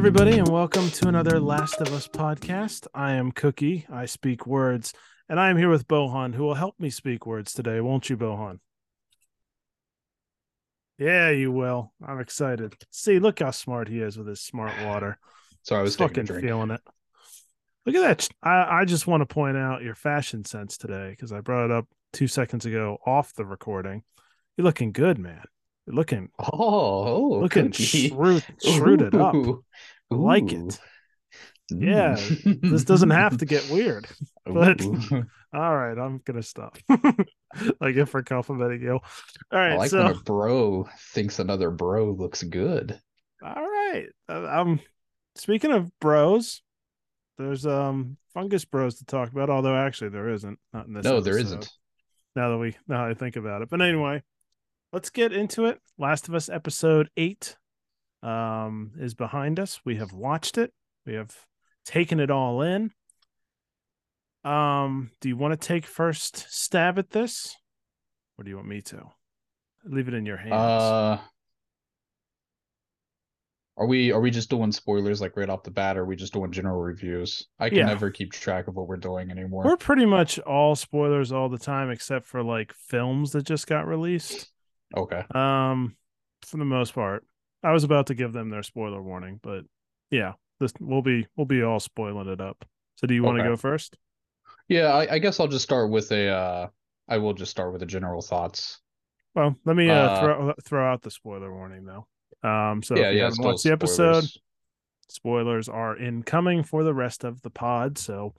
everybody, and welcome to another Last of Us podcast. I am Cookie. I speak words, and I am here with Bohon, who will help me speak words today, won't you, Bohon? Yeah, you will. I'm excited. See, look how smart he is with his smart water. So I was fucking taking a drink. feeling it. Look at that. I, I just want to point out your fashion sense today because I brought it up two seconds ago off the recording. You're looking good, man. Looking Oh, looking cookie. shrewd, shrewded up. Ooh. Like it. Yeah, This doesn't have to get weird. but- Ooh. All right, I'm gonna stop. like if for complimenting you. All right, I like so when a bro thinks another bro looks good. all right. Uh, Um, speaking of bros, there's um fungus bros to talk about. Although actually there isn't. Not in this. no, there episode, isn't. Now that we now I think about it, but anyway, let's get into it. Last of Us episode eight um is behind us. We have watched it. We have taken it all in. Um, do you want to take first stab at this, or do you want me to? Leave it in your hands. Uh, are we are we just doing spoilers like right off the bat, or are we just doing general reviews? I can Yeah. never keep track of what we're doing anymore. We're pretty much all spoilers all the time, except for like films that just got released. Okay. Um, for the most part, I was about to give them their spoiler warning, but yeah, this we'll be we'll be all spoiling it up. So, do you want to Okay. go first? Yeah, I, I guess I'll just start with a uh I will just start with the general thoughts. Well, let me uh, Uh, throw throw out the spoiler warning though. Um, so yeah, if you yeah, haven't watched the episode, spoilers. spoilers are incoming for the rest of the pod, so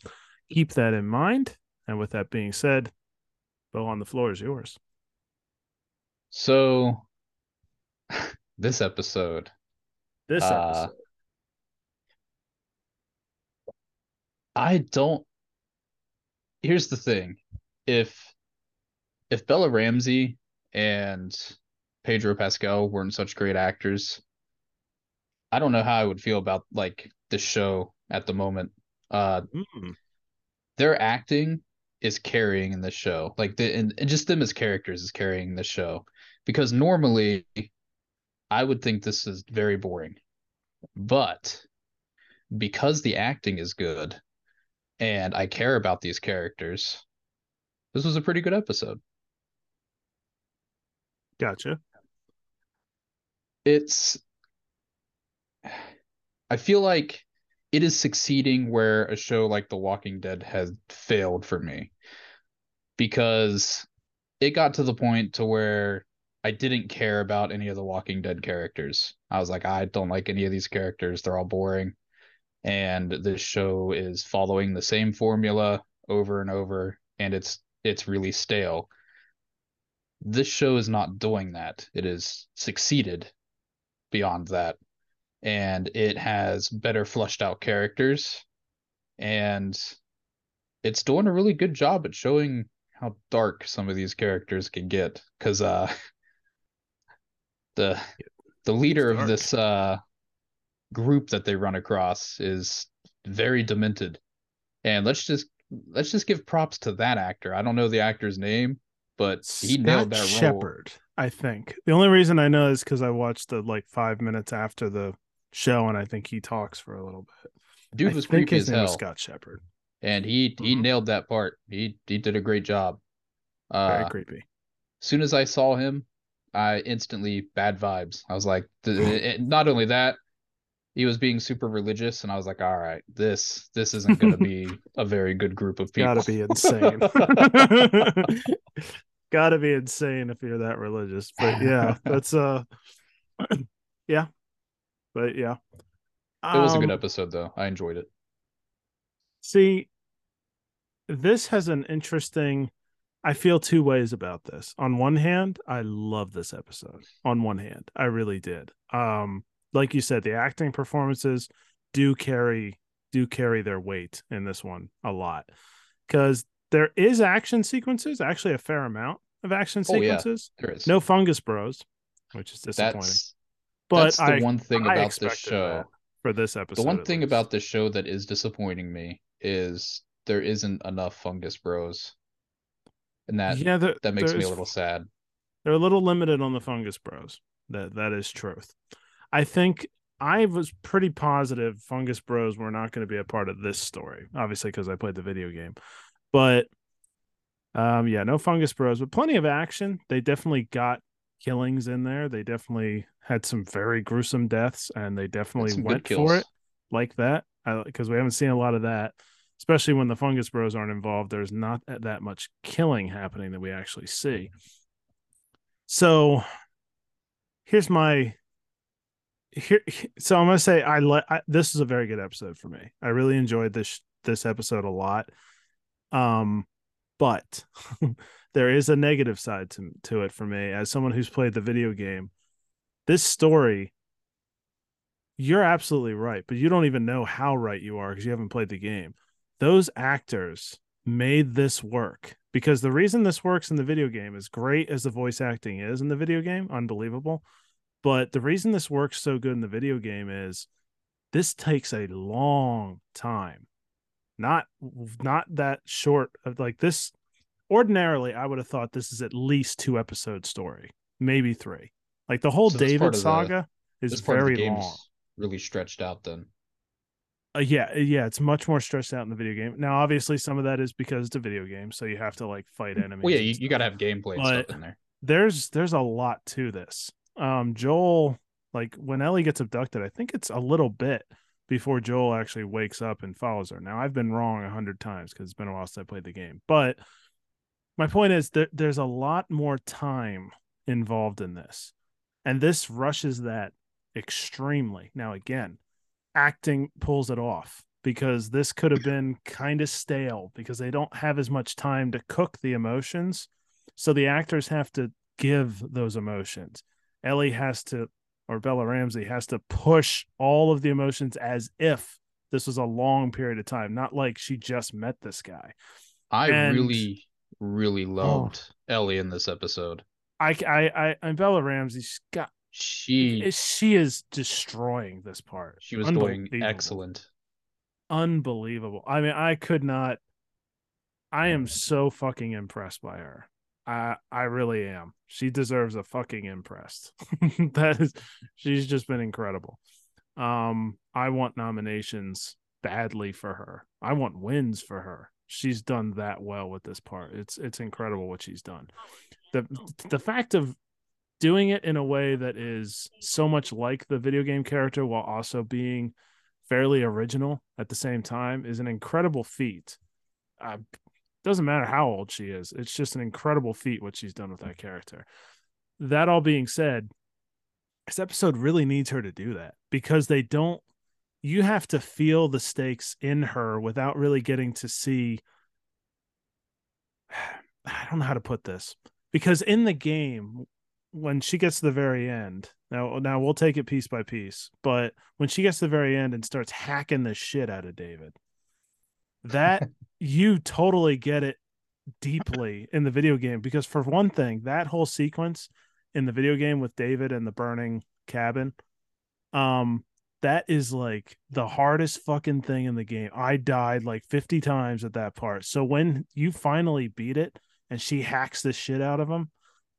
keep that in mind. And with that being said, Bo, on the floor is yours. So this episode, This Uh, episode. I don't Here's the thing. If if Bella Ramsey and Pedro Pascal weren't such great actors, I don't know how I would feel about like the show at the moment. Uh Mm. their acting is carrying in this show. Like the and, and just them as characters is carrying the show. Because normally I would think this is very boring. But because the acting is good and I care about these characters, this was a pretty good episode. Gotcha. It's I feel like it is succeeding where a show like The Walking Dead has failed for me. Because it got to the point to where I didn't care about any of the Walking Dead characters. I was like, I don't like any of these characters. They're all boring. And this show is following the same formula over and over, and it's it's really stale. This show is not doing that. It has succeeded beyond that. And it has better fleshed out characters. And it's doing a really good job at showing how dark some of these characters can get. Cause uh the the leader of this uh group that they run across is very demented. And let's just let's just give props to that actor. I don't know the actor's name, but he nailed that role. I think. The only reason I know is because I watched the like five minutes after the show, and I think he talks for a little bit. Dude I was think creepy his as name hell. was Scott Shepherd. and he he Mhm. nailed that part. He he did a great job. Very Uh, creepy. soon as I saw him, I instantly bad vibes. I was like, th- not only that, he was being super religious, and I was like, all right, this this isn't going to be a very good group of people. Gotta be insane. Gotta be insane if you're that religious. But yeah, that's uh, yeah, but yeah, it was a good Um, episode though. I enjoyed it. See, this has an interesting. I feel two ways about this. On one hand, I love this episode. On one hand, I really did. Um, like you said, the acting performances do carry do carry their weight in this one a lot because there is action sequences, actually a fair amount of action sequences. Oh, yeah. There is. No fungus bros, which is disappointing. that's but that's the I one thing I about this show. for this episode. The one thing least. about this show that is disappointing me is there isn't enough fungus bros. And that yeah, there, that makes me a little sad. They're a little limited on the fungus bros. That that is truth. I think I was pretty positive Fungus Bros were not going to be a part of this story, obviously because I played the video game. But um, yeah, no Fungus Bros, but plenty of action. They definitely got killings in there. They definitely had some very gruesome deaths, and they definitely went for it like that because we haven't seen a lot of that. Especially when the Fungus Bros aren't involved, there's not that much killing happening that we actually see. So here's my here so i'm gonna say i let this is a very good episode for me. I really enjoyed this this episode a lot. Um but there is a negative side to, to it for me. As someone who's played the video game this story you're absolutely right but you don't even know how right you are because you haven't played the game those actors made this work because the reason this works in the video game is great as the voice acting is in the video game unbelievable but the reason this works so good in the video game is this takes a long time. Not not that short of like this ordinarily I would have thought this is at least two episode story, maybe three. Like the whole so David saga the, is very long. Really stretched out then. Uh, yeah, yeah, it's much more stressed out in the video game. Now, obviously, some of that is because it's a video game, so you have to like fight enemies. Well, yeah, you, you got to have gameplay and stuff in there. There's there's a lot to this um Joel like when Ellie gets abducted, I think it's a little bit before Joel actually wakes up and follows her. Now I've been wrong a hundred times because it's been a while since I played the game, but my point is that there's a lot more time involved in this, and this rushes that extremely. Now again, acting pulls it off because this could have been kind of stale because they don't have as much time to cook the emotions, so the actors have to give those emotions Ellie has to, or Bella Ramsey has to push all of the emotions as if this was a long period of time, not like she just met this guy. I and, really, really oh. loved oh, Ellie in this episode. I, I, I, and Bella Ramsey she's got she, she is destroying this part. She was doing excellent, unbelievable. I mean, I could not. I am so fucking impressed by her. I I really am. She deserves a fucking impressed. that is she's just been incredible. Um I want nominations badly for her. I want wins for her. She's done that well with this part. It's it's incredible what she's done. The the fact of doing it in a way that is so much like the video game character while also being fairly original at the same time is an incredible feat. Uh, doesn't matter how old she is. It's just an incredible feat what she's done with that character. That all being said, this episode really needs her to do that because they don't you have to feel the stakes in her without really getting to see I don't know how to put this. Because in the game when she gets to the very end, now now we'll take it piece by piece, but when she gets to the very end and starts hacking the shit out of David, that you totally get it deeply in the video game because for one thing, that whole sequence in the video game with David and the burning cabin, um, that is like the hardest fucking thing in the game. I died like 50 times at that part. So when you finally beat it and she hacks the shit out of him,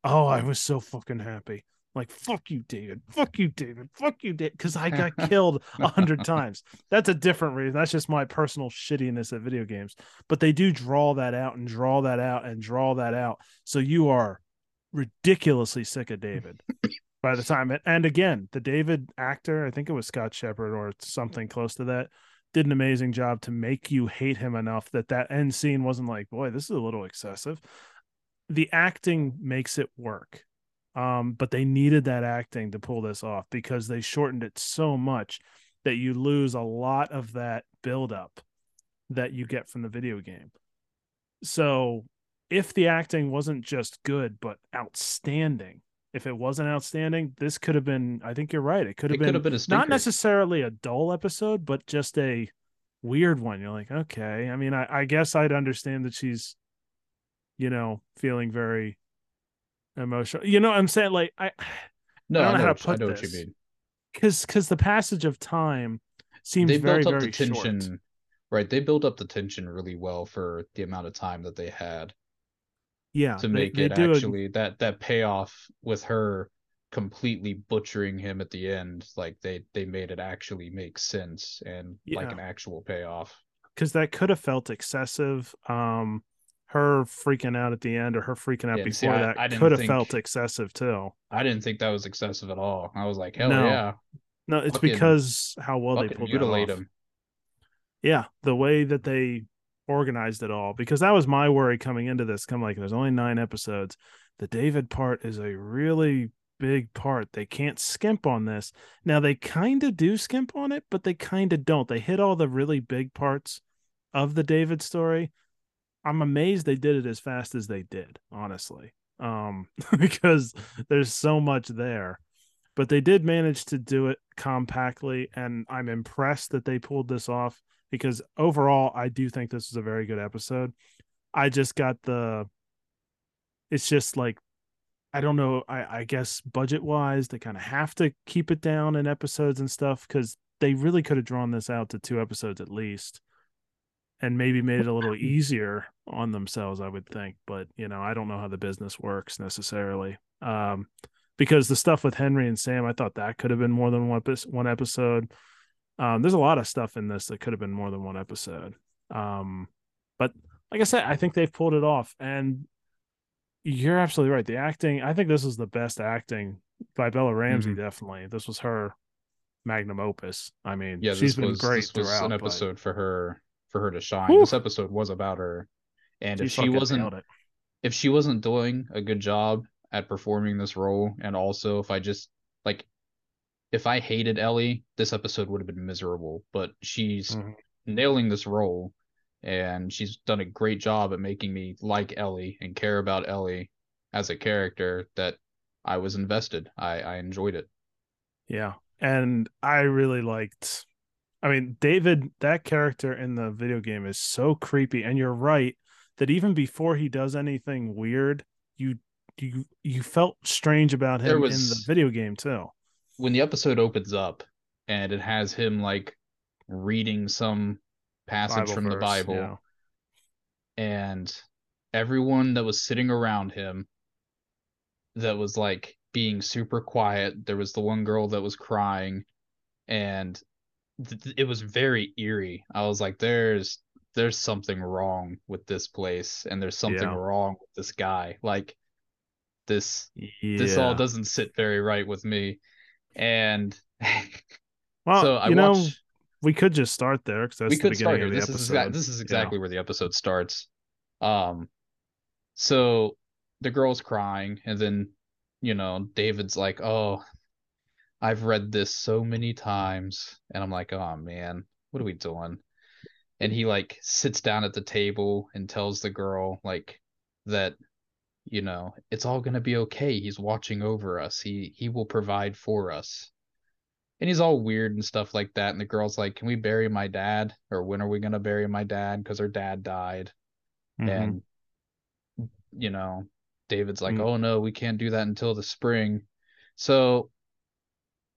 oh, I was so fucking happy. Like fuck you david. Fuck you david. Fuck you david because i got killed a hundred times. That's a different reason. That's just my personal shittiness at video games. But they do draw that out and draw that out and draw that out. So you are ridiculously sick of david by the time it, and again the david actor i think it was scott shepherd or something close to that did an amazing job to make you hate him enough that that end scene wasn't like boy this is a little excessive the acting makes it work um, but they needed that acting to pull this off because they shortened it so much that you lose a lot of that buildup that you get from the video game. So if the acting wasn't just good but outstanding, if it wasn't outstanding, this could have been. I think you're right. It could have it been, could have been a not necessarily a dull episode, but just a weird one. You're like, okay. I mean, I, I guess I'd understand that she's, you know, feeling very emotional. You know what I'm saying? Like I, no, I don't know, I know how to put I know this. what you mean. Because because the passage of time seems they very built up very the tension, short. Right, they built up the tension really well for the amount of time that they had. Yeah, to make they, it they actually a... that that payoff with her completely butchering him at the end, like they they made it actually make sense and like an actual payoff. because that could have felt excessive. Um, her freaking out at the end or her freaking out Yeah, and see, before I- that I didn't could have think- felt excessive too. I didn't think that was excessive at all. I was like, hell No, yeah, No, it's Fucking- because how well they pulled mutilate that off. him. Yeah, the way that they organized it all. Because that was my worry coming into this. Come like, there's only nine episodes. The David part is a really big part. They can't skimp on this. Now they kind of do skimp on it, but they kind of don't. They hit all the really big parts of the David story. I'm amazed they did it as fast as they did, honestly. Um, because there's so much there. But they did manage to do it compactly, and I'm impressed that they pulled this off because overall, I do think this is a very good episode. I just got the it's just like I don't know, I, I guess budget wise, they kind of have to keep it down in episodes and stuff because they really could have drawn this out to two episodes at least and maybe made it a little easier on themselves, I would think. But you know, I don't know how the business works necessarily. Um, because the stuff with Henry and Sam, I thought that could have been more than one one episode. Um, there's a lot of stuff in this that could have been more than one episode. Um, but like I said, I think they've pulled it off, and you're absolutely right. The acting, I think this is the best acting by Bella Ramsey. Mhm. Definitely, this was her magnum opus. I mean, Yeah, she's this been was great this was throughout. an but episode for her for her to shine. Whew. This episode was about her, and she if she wasn't if she wasn't doing a good job at performing this role, and also if I just like if I hated Ellie, this episode would have been miserable. But she's Mhm. nailing this role, and she's done a great job at making me like Ellie and care about Ellie as a character that I was invested. I I enjoyed it. Yeah. And I really liked I mean, David, that character in the video game is so creepy. And you're right that even before he does anything weird, you you you felt strange about him There in the video game too. when the episode opens up and it has him like reading some passage Bible from the Bible yeah. and everyone that was sitting around him that was like being super quiet there was the one girl that was crying and th- it was very eerie i was like there's there's something wrong with this place and there's something Yeah. wrong with this guy like this Yeah. this all doesn't sit very right with me and well, so I you know, watch. we could just start there because that's we the could beginning start here. of the This episode. is exactly this is exactly where the episode starts. Um, so the girl's crying, and then you know David's like, "Oh, I've read this so many times," and I'm like, "Oh man, what are we doing?" And he like sits down at the table and tells the girl like that you know it's all gonna be okay. He's watching over us. He he will provide for us. And he's all weird and stuff like that. And the girl's like can we bury my dad? Or when are we gonna bury my dad? Because her dad died. Mhm. and you know david's like Mm. oh no we can't do that until the spring. So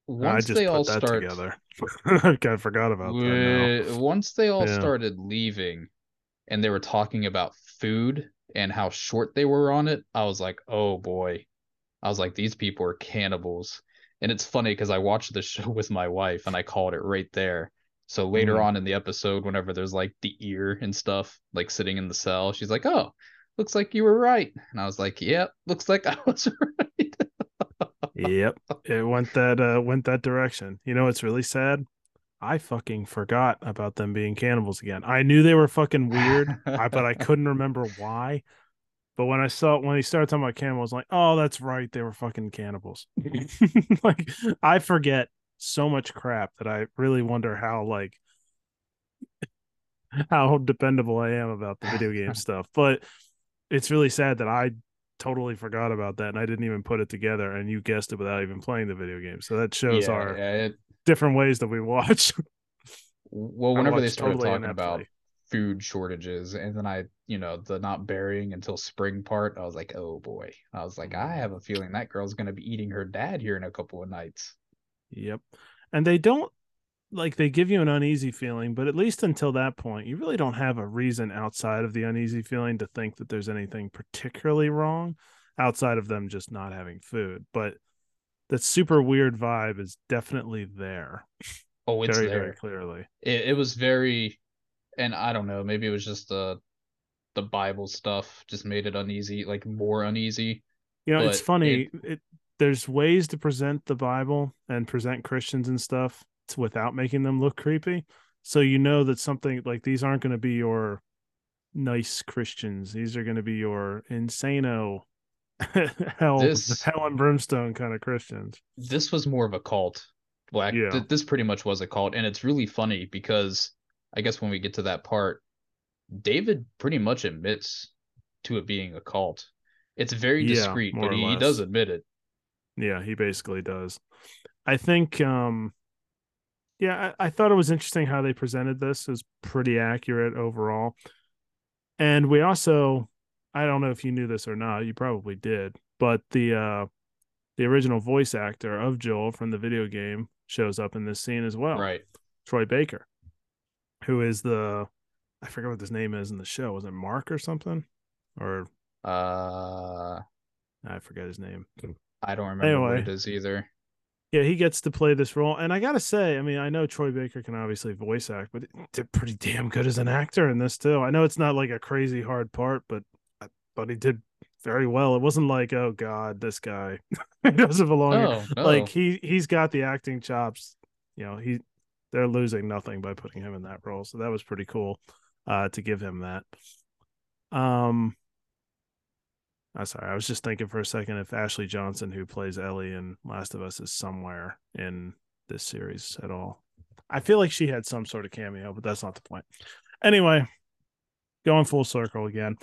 once just they all put that start together. I kind of forgot about that. Wh- once they all Yeah. started leaving and they were talking about food and how short they were on it, I was like, oh boy. I was like, these people are cannibals. And it's funny because I watched the show with my wife and I called it right there. So later Mhm. on in the episode, whenever there's like the ear and stuff, like sitting in the cell, she's like, oh, looks like you were right. And I was like, yep, looks like I was right. Yep. It went that uh went that direction. You know it's really sad? I fucking forgot about them being cannibals again. I knew they were fucking weird I, but i couldn't remember why. But when i saw when he started talking about cannibals like oh that's right they were fucking cannibals. Like i forget so much crap that i really wonder how like how dependable i am about the video game stuff. But it's really sad that i totally forgot about that and I didn't even put it together and you guessed it without even playing the video game. So that shows Yeah, our yeah, it- different ways that we watch. well, whenever they started totally talking about food shortages and then I, you know, the not burying until spring part, I was like, oh boy. I was like, I mm. have a feeling that girl's gonna be eating her dad here in a couple of nights. Yep. And they don't like they give you an uneasy feeling, but at least until that point, you really don't have a reason outside of the uneasy feeling to think that there's anything particularly wrong outside of them just not having food. But that super weird vibe is definitely there. Oh, it's very there. very clearly. It, it was very, and I don't know. Maybe it was just the the Bible stuff just made it uneasy, like more uneasy. You know, it's funny. It, there's ways to present the Bible and present Christians and stuff without making them look creepy. So you know that something like these aren't going to be your nice Christians. These are going to be your insano hell This- hell and brimstone kind of Christians. This was more of a cult. Black. Yeah. th- this pretty much was a cult, and it's really funny because I guess when we get to that part, David pretty much admits to it being a cult. It's very discreet, more but he, he does admit it. Yeah, he basically does. I think um yeah, I, I thought it was interesting how they presented this. It was pretty accurate overall. And we also I don't know if you knew this or not, you probably did, but the uh the original voice actor of Joel from the video game shows up in this scene as well. Right. Troy Baker, who is the I forget what his name is in the show. Was it Mark or something? Or Uh, I forget his name. I don't remember what it is either. Yeah, he gets to play this role. And I got to say, I mean, I know Troy Baker can obviously voice act, but did pretty damn good as an actor in this, too. I know it's not like a crazy hard part, but I thought he did very well. It wasn't like, oh, God, this guy doesn't belong here. Oh, no. Like, he, he's got the acting chops. You know, he they're losing nothing by putting him in that role. So that was pretty cool uh, to give him that. Um, I'm sorry. I was just thinking for a second if Ashley Johnson, who plays Ellie in Last of Us, is somewhere in this series at all. I feel like she had some sort of cameo, but that's not the point. Anyway, going full circle again.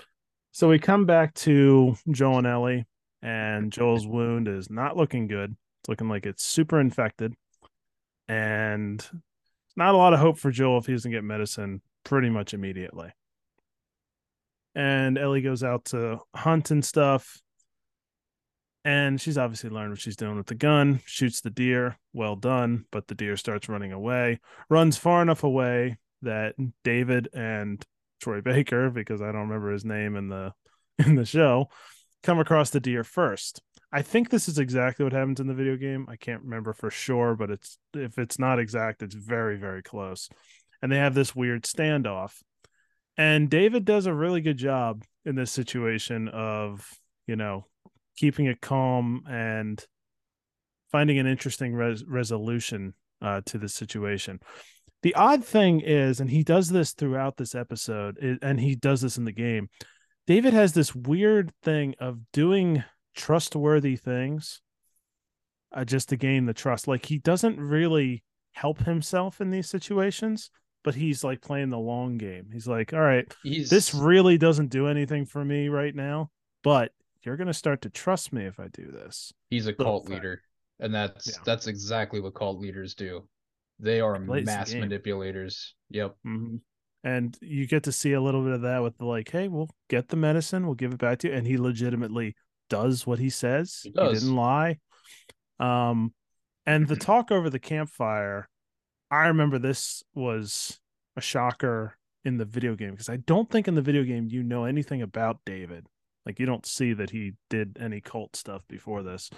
So we come back to Joel and Ellie, and Joel's wound is not looking good. It's looking like it's super infected. And not a lot of hope for Joel if he doesn't get medicine pretty much immediately and Ellie goes out to hunt and stuff. And she's obviously learned what she's doing with the gun, shoots the deer, well done, but the deer starts running away, runs far enough away that David and Troy Baker, because I don't remember his name in the in the show, come across the deer first. I think this is exactly what happens in the video game. I can't remember for sure, but it's if it's not exact, it's very, very close. And they have this weird standoff and David does a really good job in this situation of, you know, keeping it calm and finding an interesting res- resolution uh, to the situation. The odd thing is, and he does this throughout this episode, and he does this in the game. David has this weird thing of doing trustworthy things uh, just to gain the trust. Like he doesn't really help himself in these situations, but he's like playing the long game. He's like, all right, He's this really doesn't do anything for me right now, but you're going to start to trust me if I do this. he's a cult leader, and that's Yeah. that's exactly what cult leaders do. They are plays the mass manipulators. Yep. hmm And you get to see a little bit of that with the like, hey, we'll get the medicine, we'll give it back to you. And he legitimately does what he says. He does. didn't lie. Um, and the talk over the campfire, I remember this was a shocker in the video game because I don't think in the video game you know anything about David. Like you don't see that he did any cult stuff before this.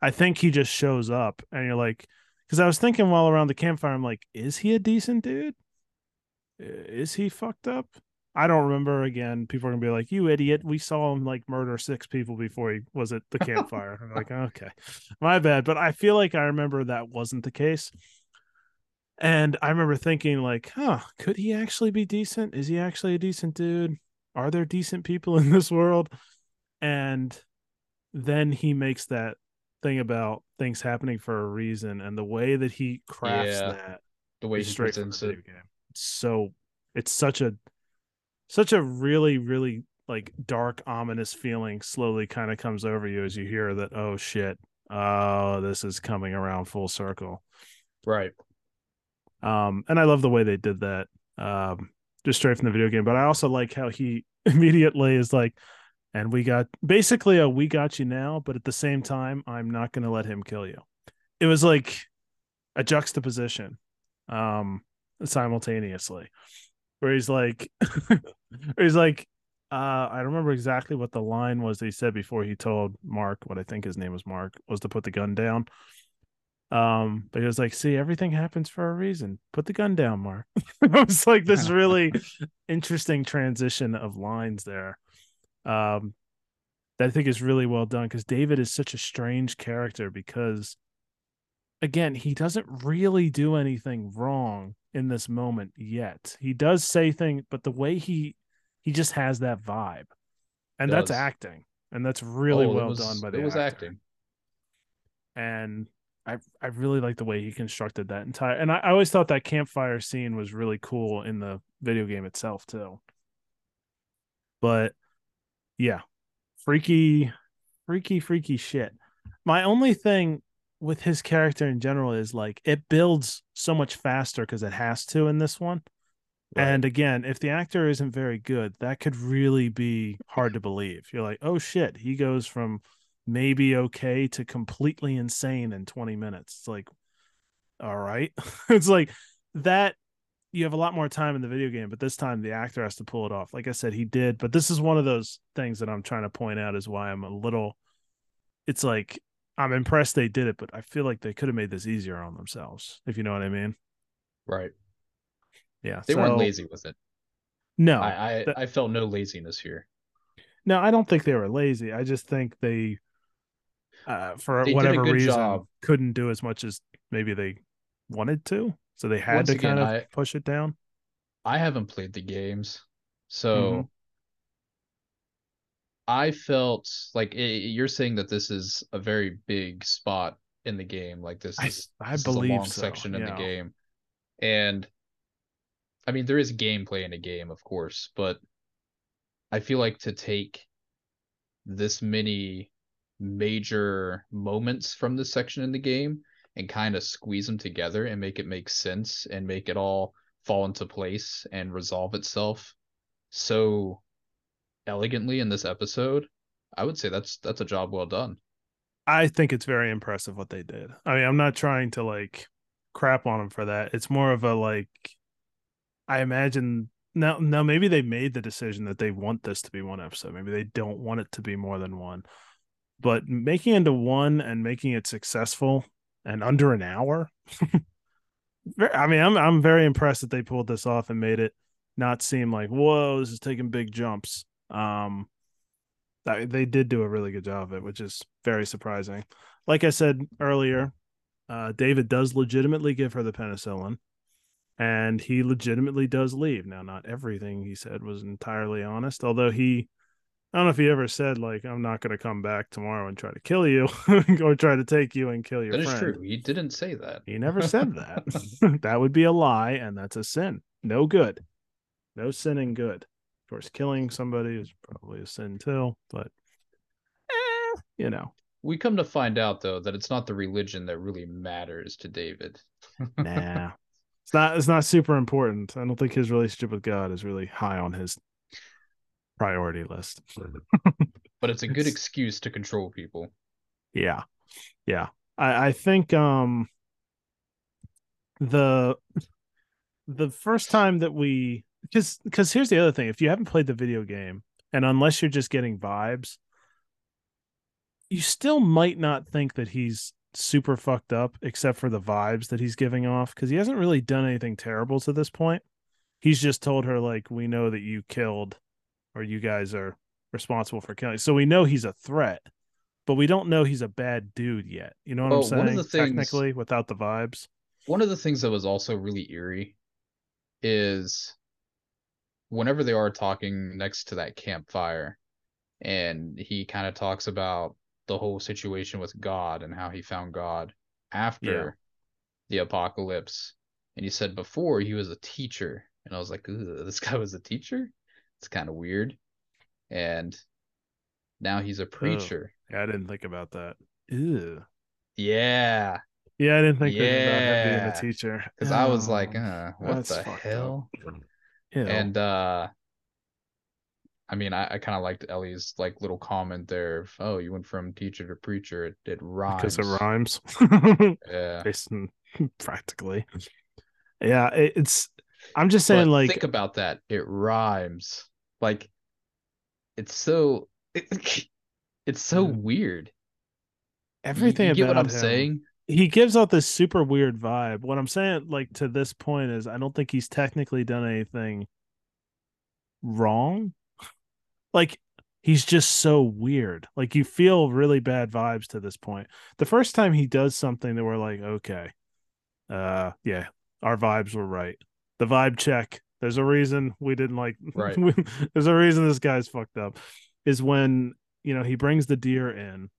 I think he just shows up and you're like, because I was thinking while around the campfire, I'm like, is he a decent dude? Is he fucked up? I don't remember. Again, people are gonna be like, "You idiot! We saw him like murder six people before he was at the campfire." I'm like, okay, my bad. But I feel like I remember that wasn't the case. And I remember thinking, like, huh, could he actually be decent? Is he actually a decent dude? Are there decent people in this world? And then he makes that thing about things happening for a reason and the way that he crafts Yeah. that The way he straight from the presents it. so it's such a such a really, really like dark, ominous feeling slowly kind of comes over you as you hear that, oh shit, oh, this is coming around full circle. Right. Um, and I love the way they did that. Um, just straight from the video game. But I also like how he immediately is like, and we got basically a we got you now, but at the same time, I'm not gonna let him kill you. It was like a juxtaposition, um, simultaneously. Where he's like where he's like, Uh, I remember exactly what the line was that he said before he told Mark, what I think his name was Mark, was to put the gun down. Um, but he was like, "See, everything happens for a reason. Put the gun down, Mark." it was like this really interesting transition of lines there. Um, that I think is really well done because David is such a strange character because, again, he doesn't really do anything wrong in this moment yet. He does say things, but the way he he just has that vibe, and that's acting, and that's really oh, well was, done by the. It was actor. acting, and I I really like the way he constructed that entire. And I, I always thought that campfire scene was really cool in the video game itself too. But yeah, freaky, freaky, freaky shit. My only thing with his character in general is like it builds so much faster because it has to in this one. Right. And again, if the actor isn't very good, that could really be hard to believe. You're like, oh shit, he goes from maybe okay to completely insane in 20 minutes. It's like, all right. it's like that you have a lot more time in the video game, but this time the actor has to pull it off. Like I said, he did, but this is one of those things that I'm trying to point out is why I'm a little it's like I'm impressed they did it, but I feel like they could have made this easier on themselves, if you know what I mean. Right. Yeah. They so, weren't lazy with it. No. I I, I felt no laziness here. No, I don't think they were lazy. I just think they uh, for they whatever reason job. couldn't do as much as maybe they wanted to. So they had Once to again, kind of I, push it down. I haven't played the games, so mm-hmm. I felt like it, you're saying that this is a very big spot in the game. Like this is, I, I this believe is a long so, section yeah. in the game, and I mean there is gameplay in a game, of course, but I feel like to take this many major moments from this section in the game and kind of squeeze them together and make it make sense and make it all fall into place and resolve itself so elegantly in this episode i would say that's that's a job well done. I think it's very impressive what they did. I mean i'm not trying to like crap on them for that. It's more of a like i imagine now now maybe they made the decision that they want this to be one episode. Maybe they don't want it to be more than one but making into one and making it successful and under an hour. I mean, I'm I'm very impressed that they pulled this off and made it not seem like whoa, this is taking big jumps. Um, they did do a really good job of it, which is very surprising. Like I said earlier, uh, David does legitimately give her the penicillin, and he legitimately does leave. Now, not everything he said was entirely honest, although he I don't know if he ever said like I'm not going to come back tomorrow and try to kill you or try to take you and kill your that friend. Is true. He didn't say that. He never said that. that would be a lie and that's a sin. No good. No sinning good. Of course, killing somebody is probably a sin too, but eh, you know. We come to find out though that it's not the religion that really matters to David. nah. It's not it's not super important. I don't think his relationship with God is really high on his priority list. but it's a good it's, excuse to control people. Yeah. Yeah. I, I think um the the first time that we because because here's the other thing if you haven't played the video game and unless you're just getting vibes you still might not think that he's super fucked up except for the vibes that he's giving off because he hasn't really done anything terrible to this point he's just told her like we know that you killed or you guys are responsible for killing. So we know he's a threat, but we don't know he's a bad dude yet. You know what I'm saying? One of the things, Technically, without the vibes. One of the things that was also really eerie is whenever they are talking next to that campfire, and he kind of talks about the whole situation with God and how he found God after yeah. the apocalypse. And he said before he was a teacher. And I was like, this guy was a teacher? It's kind of weird. And now he's a preacher. Oh, yeah, I didn't think about that. Ew. Yeah. Yeah, I didn't think yeah. about him being a teacher. Because oh, I was like, uh, what the hell? And uh I mean, I, I kind of liked Ellie's like little comment there. Of, oh, you went from teacher to preacher. It, it rhymes because it rhymes. yeah, Based practically. Yeah, it, it's I'm just saying, but like, think about that. It rhymes. Like, it's so it, it's so Yeah. weird. Everything you, get about what I'm him, saying? he gives out this super weird vibe. What I'm saying, like to this point, is I don't think he's technically done anything wrong. Like he's just so weird. Like you feel really bad vibes to this point. The first time he does something that we're like, okay, uh, yeah, our vibes were right. The vibe check. There's a reason we didn't like. Right. there's a reason this guy's fucked up. Is when you know he brings the deer in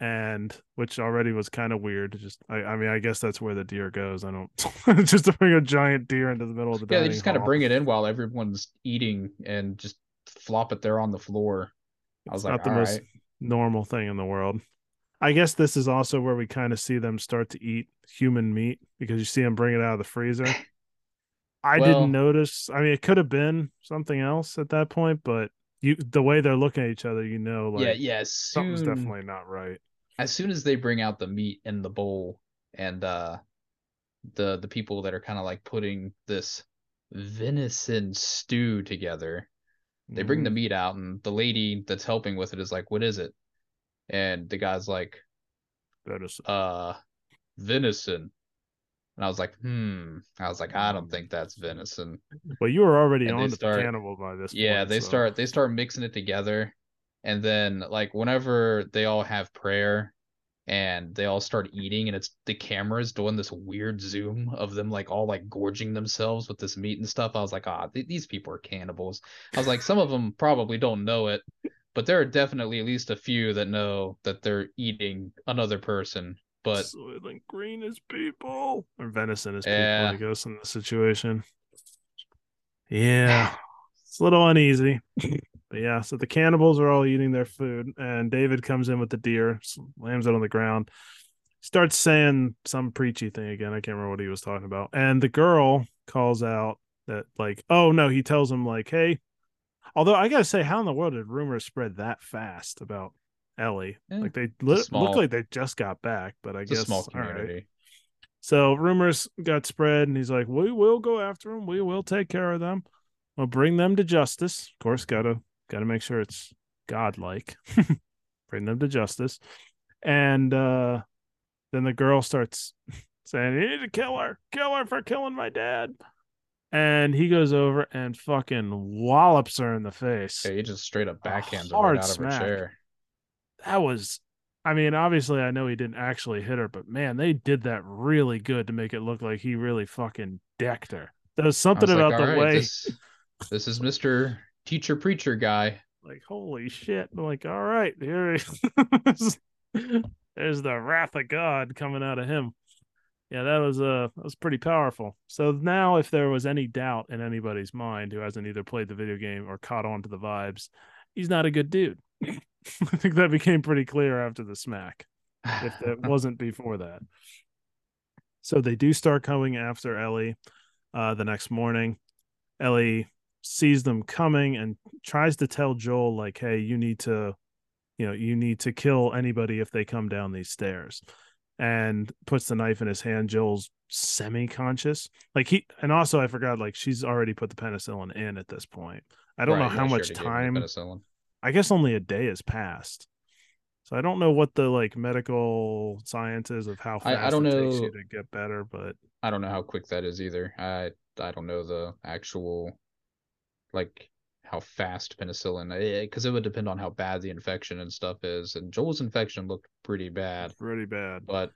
and which already was kind of weird. Just, I, I mean, I guess that's where the deer goes. I don't just to bring a giant deer into the middle of the Yeah, they just kind of bring it in while everyone's eating and just flop it there on the floor. I was It's like, not the all most right. normal thing in the world. I guess this is also where we kind of see them start to eat human meat because you see them bring it out of the freezer. I Well- didn't notice. I mean, it could have been something else at that point, but you the way they're looking at each other, you know, like yeah, yeah. something's definitely not right. as soon as they bring out the meat in the bowl and uh the the people that are kind of like putting this venison stew together they bring the Mhm. meat out and the lady that's helping with it is like what is it and the guy's like "Venison." uh venison and i was like hmm. I was like i don't think that's venison. Well, you were already And on to start- the cannibal by this yeah point. they so- start they start mixing it together. And then like whenever they all have prayer and they all start eating and it's the cameras doing this weird zoom of them like all like gorging themselves with this meat and stuff i was like ah th- these people are cannibals. I was like some of them probably don't know it but there are definitely at least a few that know that they're eating another person but Soylent Green is people, or venison is Yeah. people, I guess, in the situation. Yeah, it's a little uneasy. but yeah, so the cannibals are all eating their food, and David comes in with the deer, slams it on the ground, starts saying some preachy thing again. I can't remember what he was talking about. And the girl calls out that, like, oh no, he tells him, like, hey, although I gotta say, how in the world did rumors spread that fast about Ellie? Eh, like they li- small- look like they just got back, but I guess small all right. community So rumors got spread, and he's like, "We will go after them. We will take care of them. We'll bring them to justice. Of course, gotta gotta make sure it's godlike. bring them to justice." And uh then the girl starts saying, "You need to kill her. Kill her for killing my dad." And he goes over and fucking wallops her in the face. yeah, he just straight up backhands her right out of her chair that was I mean, obviously I know he didn't actually hit her, but man, they did that really good to make it look like he really fucking decked her. There was something was like, about the "All right, way this, this is Mr. Teacher Preacher guy. like holy shit. I'm like, all right, here he there's the wrath of God coming out of him. Yeah, that was uh that was pretty powerful. So now if there was any doubt in anybody's mind who hasn't either played the video game or caught on to the vibes, he's not a good dude. I think that became pretty clear after the smack. if that wasn't before that. So they do start coming after Ellie uh, the next morning. Ellie sees them coming and tries to tell Joel, like, hey, you need to, you know, you need to kill anybody if they come down these stairs. And puts the knife in his hand. Joel's semi conscious. Like he, and also I forgot, like, she's already put the penicillin in at this point. I don't Right, know how much already gave him the time. I guess only a day has passed. So I don't know what the like medical science is of how I- I fast don't it takes know- you to get better, but I don't know how quick that is either. I I don't know the actual like how fast penicillin eh, because it would depend on how bad the infection and stuff is. And Joel's infection looked pretty bad, pretty bad. but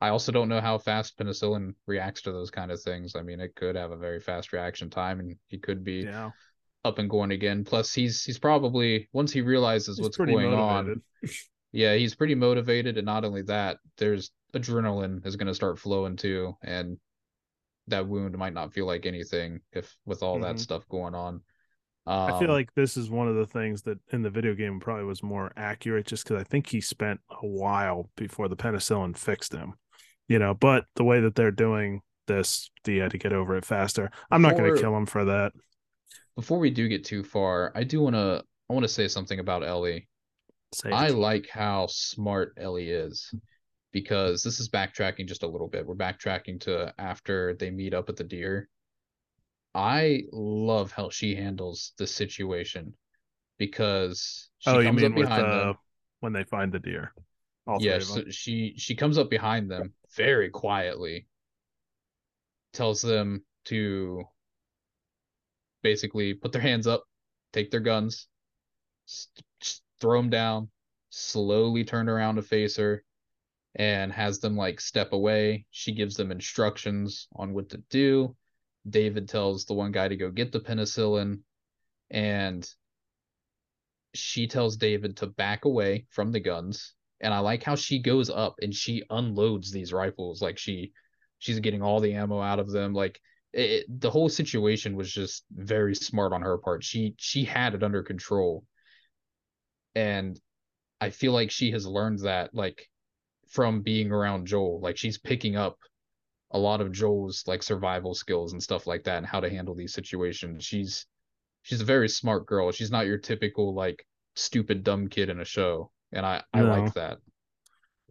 I also don't know how fast penicillin reacts to those kind of things. I mean, it could have a very fast reaction time, and he could be Yeah, up and going again. Plus, he's he's probably once he realizes he's what's going motivated. on, yeah, he's pretty motivated, and not only that, there's adrenaline is going to start flowing too, and that wound might not feel like anything if with all that Mhm. stuff going on. I feel Um, like this is one of the things that in the video game probably was more accurate, just because I think he spent a while before the penicillin fixed him. You know, but the way that they're doing this, he had to get over it faster. I'm not going to kill him for that. Before we do get too far, I do want to I want to say something about Ellie. I like how smart Ellie is because this is backtracking just a little bit. We're backtracking to after they meet up at the deer. I love how she handles the situation because she oh, comes up with behind uh, them. when they find the deer? All Yeah, so she she comes up behind them very quietly, tells them to basically put their hands up, take their guns, s- s- throw them down, slowly turn around to face her, and has them like step away. She gives them instructions on what to do. David tells the one guy to go get the penicillin, and she tells David to back away from the guns. And I like how she goes up and she unloads these rifles. Like she she's getting all the ammo out of them. Like it, the whole situation was just very smart on her part. She she had it under control. And I feel like she has learned that like from being around Joel. Like she's picking up a lot of Joel's like survival skills and stuff like that and how to handle these situations. She's she's a very smart girl. She's not your typical like stupid dumb kid in a show. And I I like that.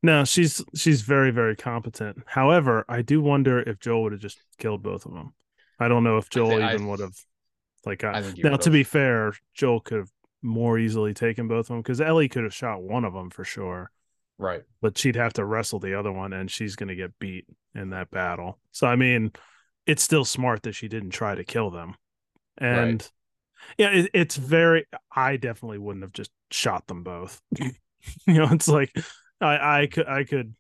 No, she's she's very very competent. However, I do wonder if Joel would have just killed both of them. I don't know if Joel I- even would have like got. I think now to be fair, Joel could have more easily taken both of them because Ellie could have shot one of them for sure, Right. but she'd have to wrestle the other one, and she's going to get beat in that battle. So I mean, it's still smart that she didn't try to kill them, and yeah, it, it's very. I definitely wouldn't have just shot them both. you know, it's like I I could I could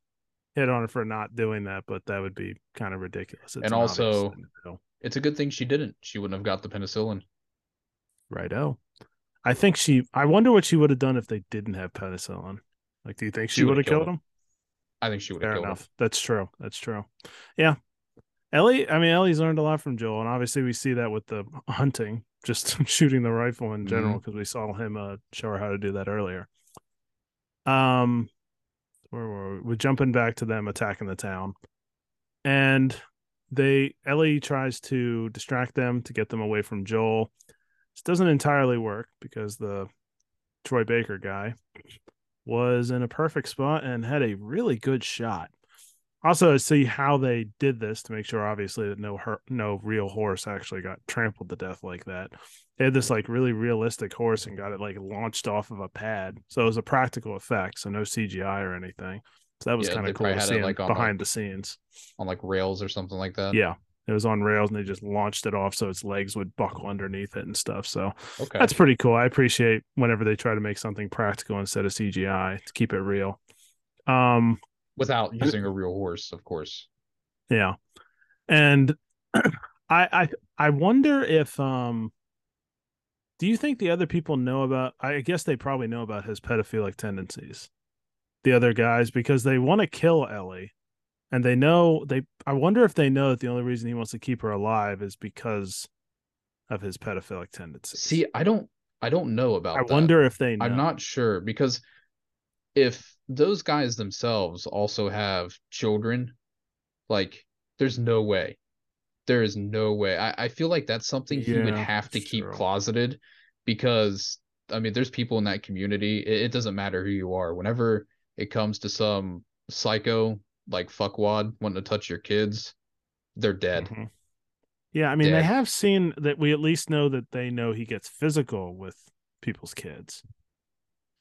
hit on her for not doing that, but that would be kind of ridiculous. It's And an also- thing. It's a good thing she didn't. She wouldn't have got the penicillin. righto. I think she. I wonder what she would have done if they didn't have penicillin. Like, do you think she, She would would've killed killed him? I think she would have Fair killed enough. him. That's true. That's true. Yeah. Ellie, I mean, Ellie's learned a lot from Joel, and obviously we see that with the hunting, just shooting the rifle in general, because we saw him uh, show her how to do that earlier. Um, where were we? We're jumping back to them attacking the town, and they Ellie tries to distract them to get them away from Joel. This doesn't entirely work because the Troy Baker guy was in a perfect spot and had a really good shot. Also, see how they did this to make sure, obviously, that no her- no real horse actually got trampled to death like that. They had this like really realistic horse and got it like launched off of a pad, so it was a practical effect, so no CGI or anything. So that was Yeah, kind of cool probably to see it, like, behind like- the scenes. On like rails or something like that. Yeah, it was on rails and they just launched it off so its legs would buckle underneath it and stuff. So Okay. that's pretty cool. I appreciate whenever they try to make something practical instead of CGI to keep it real. Um, Without using a real horse, of course. yeah, and I I I wonder if um, do you think the other people know about? I guess they probably know about his pedophilic tendencies. The other guys because they want to kill Ellie, and they know they. I wonder if they know that the only reason he wants to keep her alive is because of his pedophilic tendencies. See, I don't I don't know about I that. wonder if they know. I'm not sure because if those guys themselves also have children, like there's no way. There is no way. I, I feel like that's something he would have to keep true. closeted because I mean there's people in that community. It, it doesn't matter who you are. Whenever it comes to some psycho like fuckwad wanting to touch your kids, they're dead. Mhm. Yeah, I mean, they have seen that we at least know that they know he gets physical with people's kids.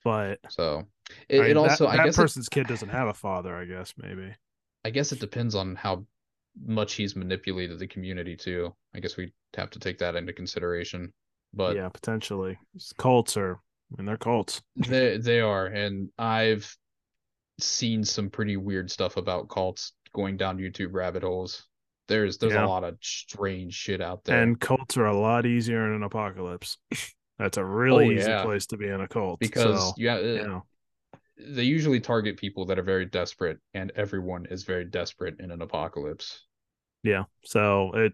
But So I it, mean, it also that, I guess it, person's kid doesn't have a father, I guess maybe. I guess it depends on how much he's manipulated the community too. I guess we have to take that into consideration. But yeah, potentially. It's cults are I mean they're cults. they they are, and I've seen some pretty weird stuff about cults going down YouTube rabbit holes. There's there's Yeah. a lot of strange shit out there. And cults are a lot easier in an apocalypse. That's a really Oh, easy yeah. place to be in a cult. because so, yeah, you uh, know, they usually target people that are very desperate, and everyone is very desperate in an apocalypse. Yeah. So it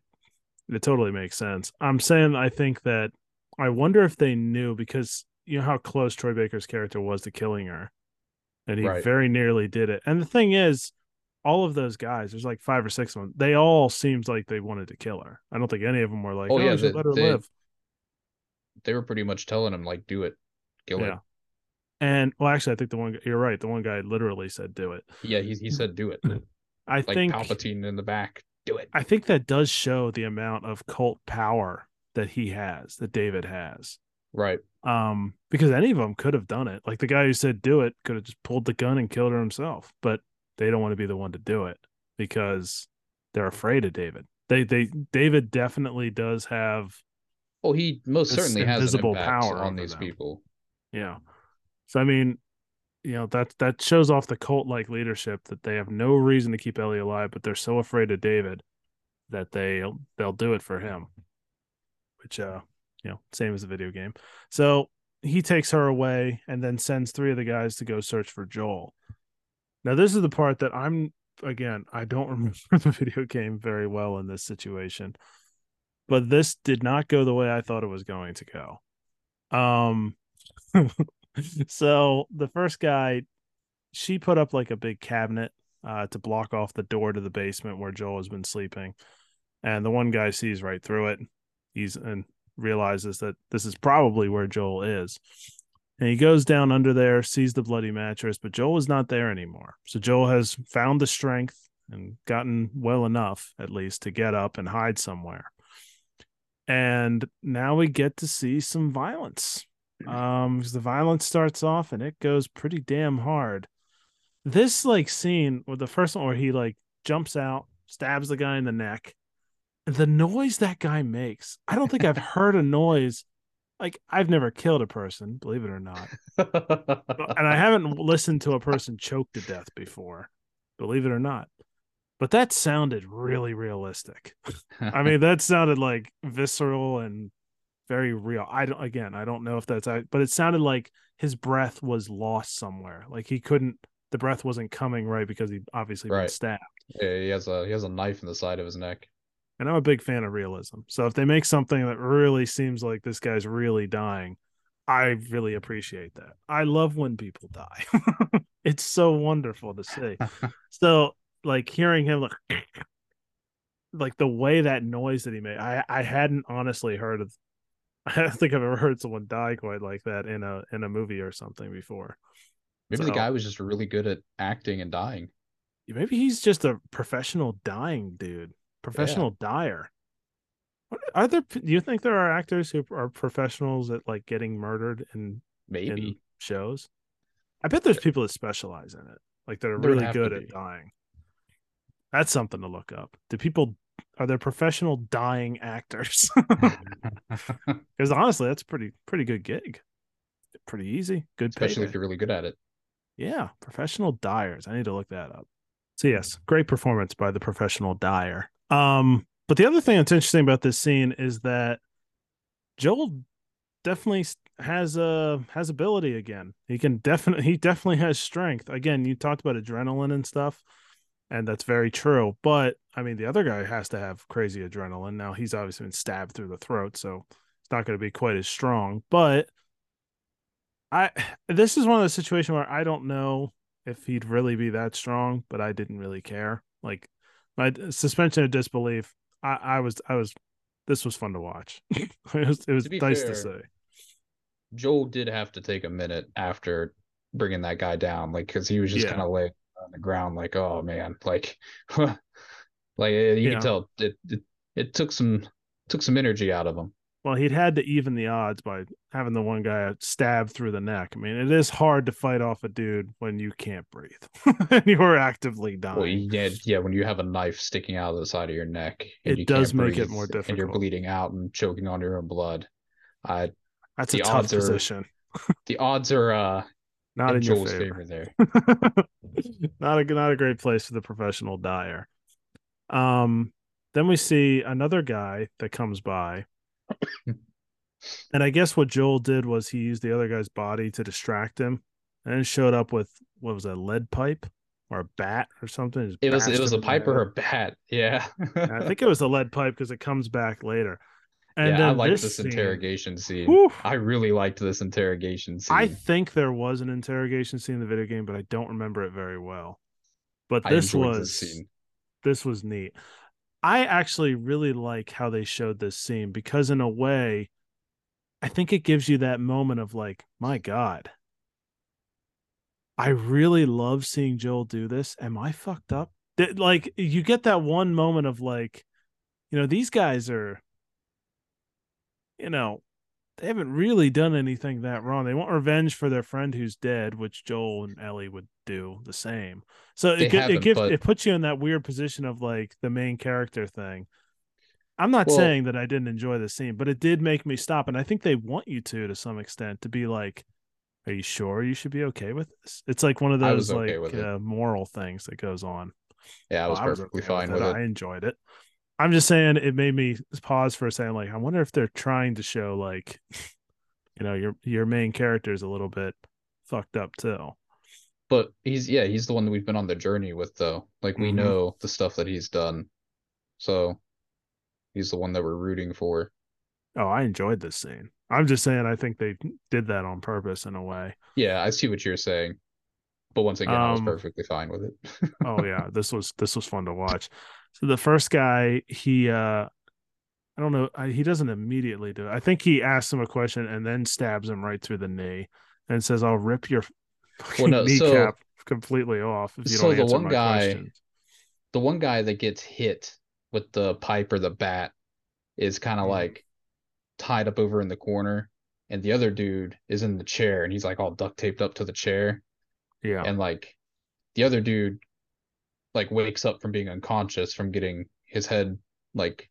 it totally makes sense. I'm saying I think that I wonder if they knew because you know how close Troy Baker's character was to killing her. And he Right. very nearly did it. And the thing is, all of those guys, there's like five or six of them, they all seemed like they wanted to kill her. I don't think any of them were like, Oh, oh, yeah, they- let her they- live. They were pretty much telling him like, "Do it, kill Yeah. it." And well, actually, I think the one you're right. The one guy literally said, "Do it." Yeah, he he said, "Do it." I Like think Palpatine in the back, do it. I think that does show the amount of cult power that he has, that David has. Right. Um, because any of them could have done it. Like the guy who said do it could have just pulled the gun and killed her himself, but they don't want to be the one to do it because they're afraid of David. They they David definitely does have Well, he most certainly has invisible power on these them. people. Yeah. So I mean, you know, that that shows off the cult like leadership that they have no reason to keep Ellie alive, but they're so afraid of David that they they'll do it for him. Which uh, you know, same as the video game. So he takes her away and then sends three of the guys to go search for Joel. Now this is the part that I'm again, I don't remember the video game very well in this situation. But this did not go the way I thought it was going to go. Um so the first guy she put up like a big cabinet uh to block off the door to the basement where Joel has been sleeping. And the one guy sees right through it. He's and realizes that this is probably where Joel is. And he goes down under there, sees the bloody mattress, but Joel is not there anymore. So Joel has found the strength and gotten well enough, at least, to get up and hide somewhere. And now we get to see some violence. Um, 'cause the violence starts off and it goes pretty damn hard. This like scene with the first one where he like jumps out, stabs the guy in the neck, the noise that guy makes. I don't think I've heard a noise like I've never killed a person, believe it or not. And I haven't listened to a person choke to death before, believe it or not. But that sounded really realistic. I mean, that sounded like visceral and very real. I don't again, I don't know if that's but it sounded like his breath was lost somewhere. Like he couldn't the breath wasn't coming right because he obviously been stabbed. yeah, he has a he has a knife in the side of his neck. And I'm a big fan of realism. So if they make something that really seems like this guy's really dying, I really appreciate that. I love when people die. it's so wonderful to see. So like hearing him like like the way that noise that he made, I I hadn't honestly heard of I don't think I've ever heard someone die quite like that in a in a movie or something before. Maybe So- the guy was just really good at acting and dying. Maybe he's just a professional dying dude, professional dyer. What- Are there? Do you think there are actors who are professionals at like getting murdered in Maybe. in shows? I bet there's people that specialize in it, like that are There really good at dying. That's something to look up. Do people are there professional dying actors? Because honestly, that's pretty pretty good gig. Pretty easy, good Especially if you're really good at it. Yeah, professional dyers. I need to look that up. So yes, great performance by the professional dyer. Um, but the other thing that's interesting about this scene is that Joel definitely has a has ability again. He can definitely he definitely has strength. Again, you talked about adrenaline and stuff, and that's very true. But I mean, the other guy has to have crazy adrenaline. Now he's obviously been stabbed through the throat, so it's not going to be quite as strong. But I this is one of the situations where I don't know if he'd really be that strong, but I didn't really care. Like my suspension of disbelief, I, I was I was this was fun to watch. it was it was To nice fair, to say. Joel did have to take a minute after bringing that guy down, like because he was just Yeah. kind of laying on the ground, like, oh man, like, like you Yeah. can tell it, it it took some took some energy out of him. Well, he'd had to even the odds by having the one guy stabbed through the neck. I mean, it is hard to fight off a dude when you can't breathe and you're actively dying. Well, yeah, yeah, when you have a knife sticking out of the side of your neck, and It you does can't make it breathe, more and you're bleeding out and choking on your own blood. I That's the a tough odds are- position. the odds are uh Not in in your favor. favor there. not a not a great place for the professional dyer. Um, then we see another guy that comes by, and I guess what Joel did was he used the other guy's body to distract him, and showed up with what was a lead pipe or a bat or something. It was it was a pipe or a bat. Yeah. I think it was the lead pipe because it comes back later. And yeah, I then like this, this, interrogation scene. Whew. I really liked this interrogation scene. I think there was an interrogation scene in the video game, but I don't remember it very well. But this was this scene. this was neat. I actually really like how they showed this scene because in a way, I think it gives you that moment of like, my God, I really love seeing Joel do this. Am I fucked up? Like you get that one moment of like, you know, these guys are, you know, they haven't really done anything that wrong. They want revenge for their friend who's dead, which Joel and Ellie would do the same. So it it gives but... it puts you in that weird position of like the main character thing. I'm not well, saying that I didn't enjoy the scene, but it did make me stop, and I think they want you to to some extent to be like, "Are you sure you should be okay with this?" It's like one of those okay like uh, moral things that goes on. Yeah, I was well, perfectly I was okay fine with, with it. I enjoyed it. I'm just saying it made me pause for a second. Like, I wonder if they're trying to show like, you know, your your main character is a little bit fucked up too. But he's yeah, he's the one that we've been on the journey with though. Like we mm-hmm. know the stuff that he's done. So he's the one that we're rooting for. Oh, I enjoyed this scene. I'm just saying I think they did that on purpose in a way. Yeah, I see what you're saying. But once again, um, I was um, perfectly fine with it. oh yeah, this was this was fun to watch. So the first guy, he uh I don't know, I, he doesn't immediately do it. I think he asks him a question and then stabs him right through the knee and says, "I'll rip your well, no, kneecap so, completely off if you so don't answer the one my guy, questions." The one guy that gets hit with the pipe or the bat is kind of mm. like tied up over in the corner, and the other dude is in the chair and he's like all duct taped up to the chair. Yeah, and like the other dude like wakes up from being unconscious from getting his head like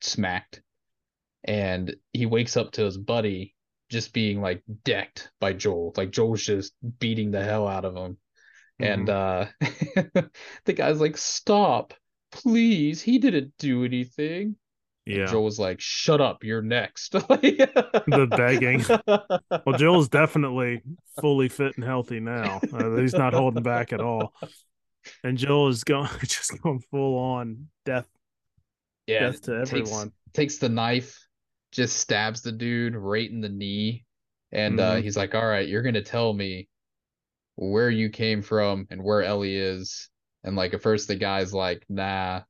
smacked. And he wakes up to his buddy just being like decked by Joel. Like Joel's just beating the hell out of him. Mm-hmm. and uh the guy's like stop. Please. He didn't do anything yeah. And Joel's like, shut up, you're next. the begging. Well, Joel's definitely fully fit and healthy now. Uh, he's not holding back at all and Joel is going just going full on death. Yeah, death to everyone. Takes, takes, the knife, just stabs the dude right in the knee, and uh, mm-hmm. uh, he's like, "All right, you're gonna tell me where you came from and where Ellie is." And like at first, the guy's like, "Nah,"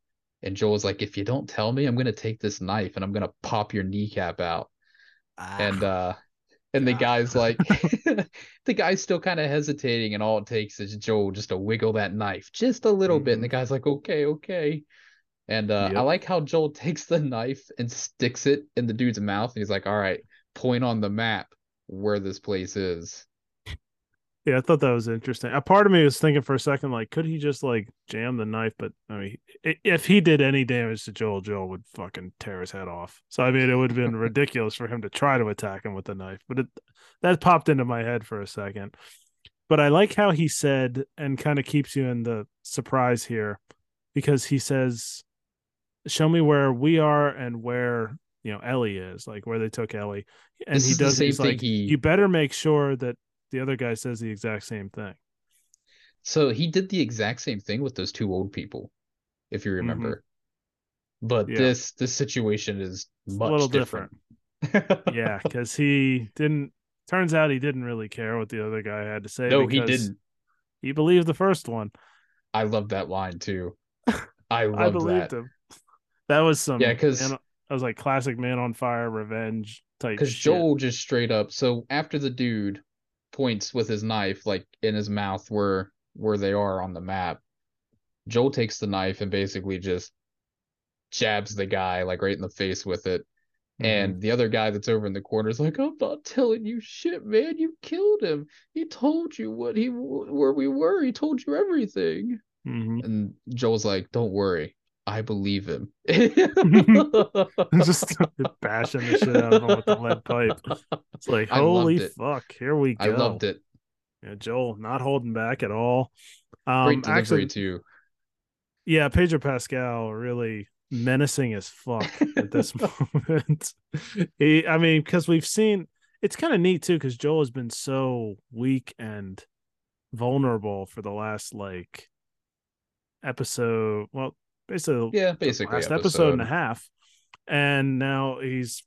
and Joel's like, "If you don't tell me, I'm gonna take this knife and I'm gonna pop your kneecap out." Ah. And uh and the guy's like, the guy's still kind of hesitating, and all it takes is Joel just to wiggle that knife just a little mm-hmm. bit. And the mm-hmm. guy's like, okay, okay. And uh, yep. I like how Joel takes the knife and sticks it in the dude's mouth. And he's like, all right, point on the map where this place is. Yeah, I thought that was interesting. A part of me was thinking for a second, like, could he just like jam the knife? But I mean, if he did any damage to Joel, Joel would fucking tear his head off. So I mean, it would have been ridiculous for him to try to attack him with the knife. But it that popped into my head for a second. But I like how he said, and kind of keeps you in the surprise here, because he says, "Show me where we are and where you know Ellie is, like where they took Ellie." And this he does. He's like, he... "You better make sure that the other guy says the exact same thing. So he did the exact same thing with those two old people, if you mm-hmm. remember. Mm-hmm. But yeah. this this situation is much a little different. different. yeah, because he didn't. Turns out he didn't really care what the other guy had to say. No, he didn't. He believed the first one. I love that line too. I love I believed that. him. That was some yeah, because I was like classic man on fire revenge type. Because Joel just straight up. So after the dude points with his knife like in his mouth where where they are on the map. Joel takes the knife and basically just jabs the guy like right in the face with it. Mm-hmm. And the other guy that's over in the corner is like, "I'm not telling you shit, man. You killed him. He told you what he where we were. He told you everything." Mm-hmm. And Joel's like, "Don't worry. I believe him. just bashing the shit out of him with the lead pipe. It's like, holy fuck, here we go. I loved it. Yeah, Joel not holding back at all. Um, Great delivery actually, too. Yeah, Pedro Pascal really menacing as fuck at this moment. he, I mean, because we've seen it's kind of neat too, because Joel has been so weak and vulnerable for the last like episode. Well, basically yeah basically last episode. episode and a half and now he's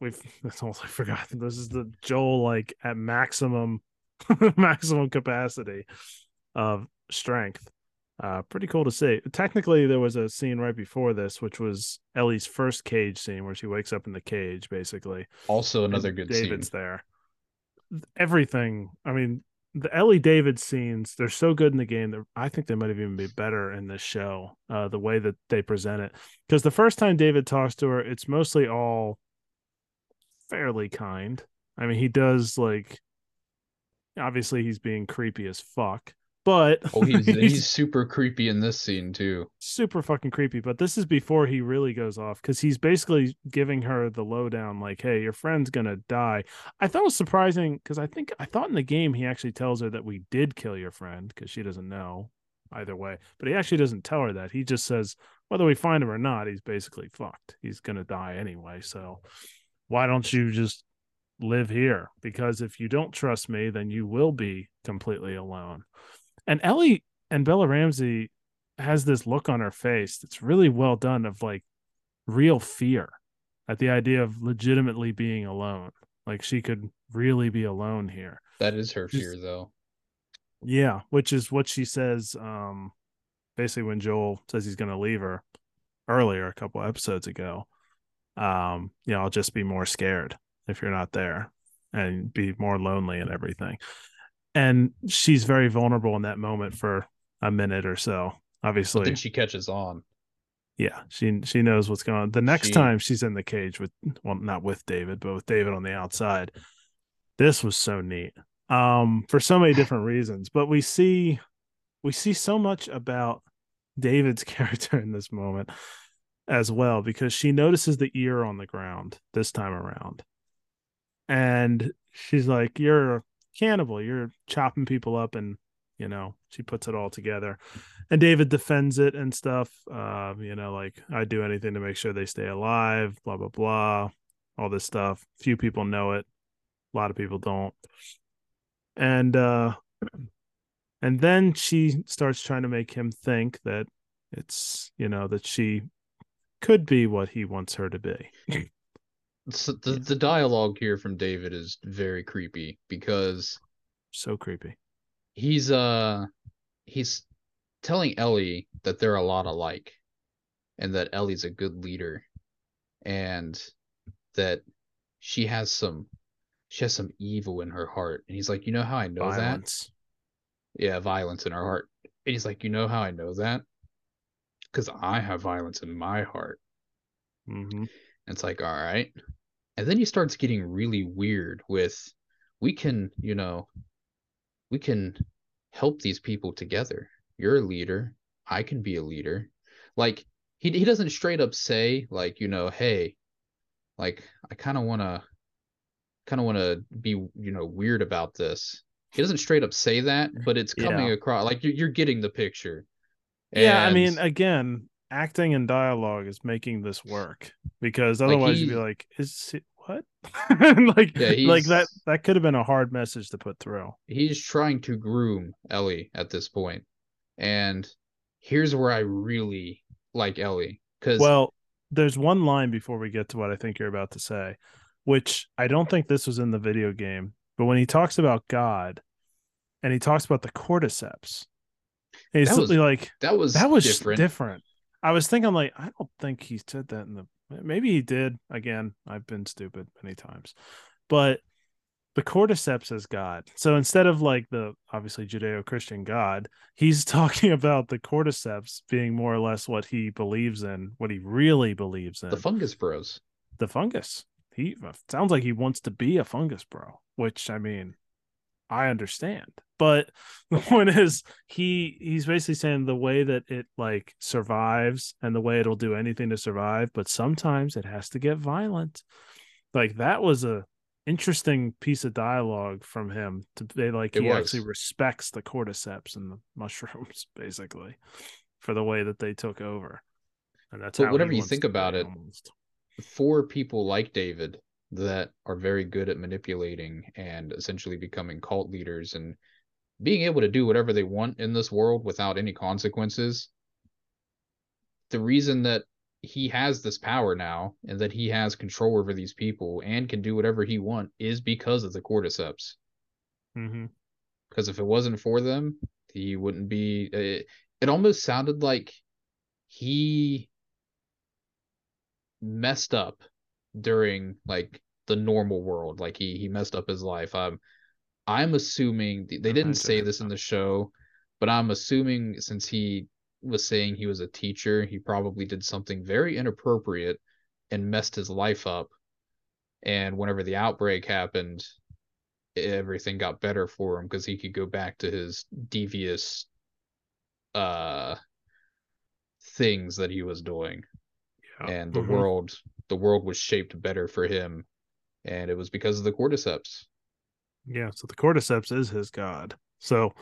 we've that's all i forgot this is the joel like at maximum maximum capacity of strength uh pretty cool to see technically there was a scene right before this which was ellie's first cage scene where she wakes up in the cage basically also another good scene. david's scene. there everything i mean the Ellie David scenes, they're so good in the game that I think they might have even be better in this show, uh, the way that they present it. Because the first time David talks to her, it's mostly all fairly kind. I mean, he does like obviously he's being creepy as fuck, but oh, he's, he's super creepy in this scene too. Super fucking creepy. But this is before he really goes off because he's basically giving her the lowdown, like, "Hey, your friend's gonna die." I thought it was surprising because I think I thought in the game he actually tells her that we did kill your friend because she doesn't know either way. But he actually doesn't tell her that. He just says whether we find him or not, he's basically fucked. He's gonna die anyway. So why don't you just live here? Because if you don't trust me, then you will be completely alone. And Ellie and Bella Ramsey has this look on her face that's really well done of like real fear at the idea of legitimately being alone. Like she could really be alone here. That is her fear though. Yeah, which is what she says um basically when Joel says he's going to leave her earlier a couple episodes ago. Um, you know, I'll just be more scared if you're not there and be more lonely and everything. And she's very vulnerable in that moment for a minute or so. Obviously, then she catches on. Yeah, she she knows what's going on. The next she... time she's in the cage with well, not with David, but with David on the outside. This was so neat. Um, for so many different reasons. But we see we see so much about David's character in this moment as well because she notices the ear on the ground this time around. And she's like, You're cannibal. You're chopping people up. And, you know, she puts it all together. And David defends it and stuff. Uh, you know, like, I do anything to make sure they stay alive, blah, blah, blah, all this stuff. Few people know it, a lot of people don't. And, uh, and then she starts trying to make him think that it's you know that she could be what he wants her to be so the, the dialogue here from david is very creepy because so creepy he's uh he's telling ellie that they're a lot alike and that ellie's a good leader and that she has some she has some evil in her heart and he's like you know how i know Violence. that yeah, violence in her heart. And he's like, you know how I know that? Because I have violence in my heart. Mm-hmm. It's like, all right. And then he starts getting really weird with, we can, you know, we can help these people together. You're a leader. I can be a leader. Like he he doesn't straight up say like, you know, hey, like I kind of want to kind of want to be, you know, weird about this he doesn't straight up say that, but it's coming yeah. across like you're, you're getting the picture. And... Yeah, I mean, again, acting and dialogue is making this work because otherwise like he... you'd be like, is what? like, yeah, like that that could have been a hard message to put through. He's trying to groom Ellie at this point, and here's where I really like Ellie because well, there's one line before we get to what I think you're about to say, which I don't think this was in the video game, but when he talks about God and he talks about the cordyceps, he's that was, like that was that was different. different. I was thinking like I don't think he said that in the maybe he did. Again, I've been stupid many times. But the cordyceps is God. So instead of like the obviously Judeo-Christian God, he's talking about the cordyceps being more or less what he believes in, what he really believes in. The fungus bros. The fungus. He uh, sounds like he wants to be a fungus bro which I mean, I understand. But the point is he he's basically saying the way that it like survives and the way it'll do anything to survive, but sometimes it has to get violent. Like that was a interesting piece of dialogue from him to be like it he was. actually respects the cordyceps and the mushrooms basically for the way that they took over. And that's but whatever you think about it, almost. for people like David, that are very good at manipulating and essentially becoming cult leaders and being able to do whatever they want in this world without any consequences. The reason that he has this power now and that he has control over these people and can do whatever he want is because of the cordyceps. Mm-hmm. Because if it wasn't for them, he wouldn't be. It, it almost sounded like he messed up during like the normal world like he he messed up his life i'm i'm assuming they didn't say this in the show but i'm assuming since he was saying he was a teacher he probably did something very inappropriate and messed his life up And whenever the outbreak happened, everything got better for him because he could go back to his devious uh things that he was doing. Yeah. And the Mhm. world the world was shaped better for him. And it was because of the cordyceps. Yeah, so the cordyceps is his god. So, in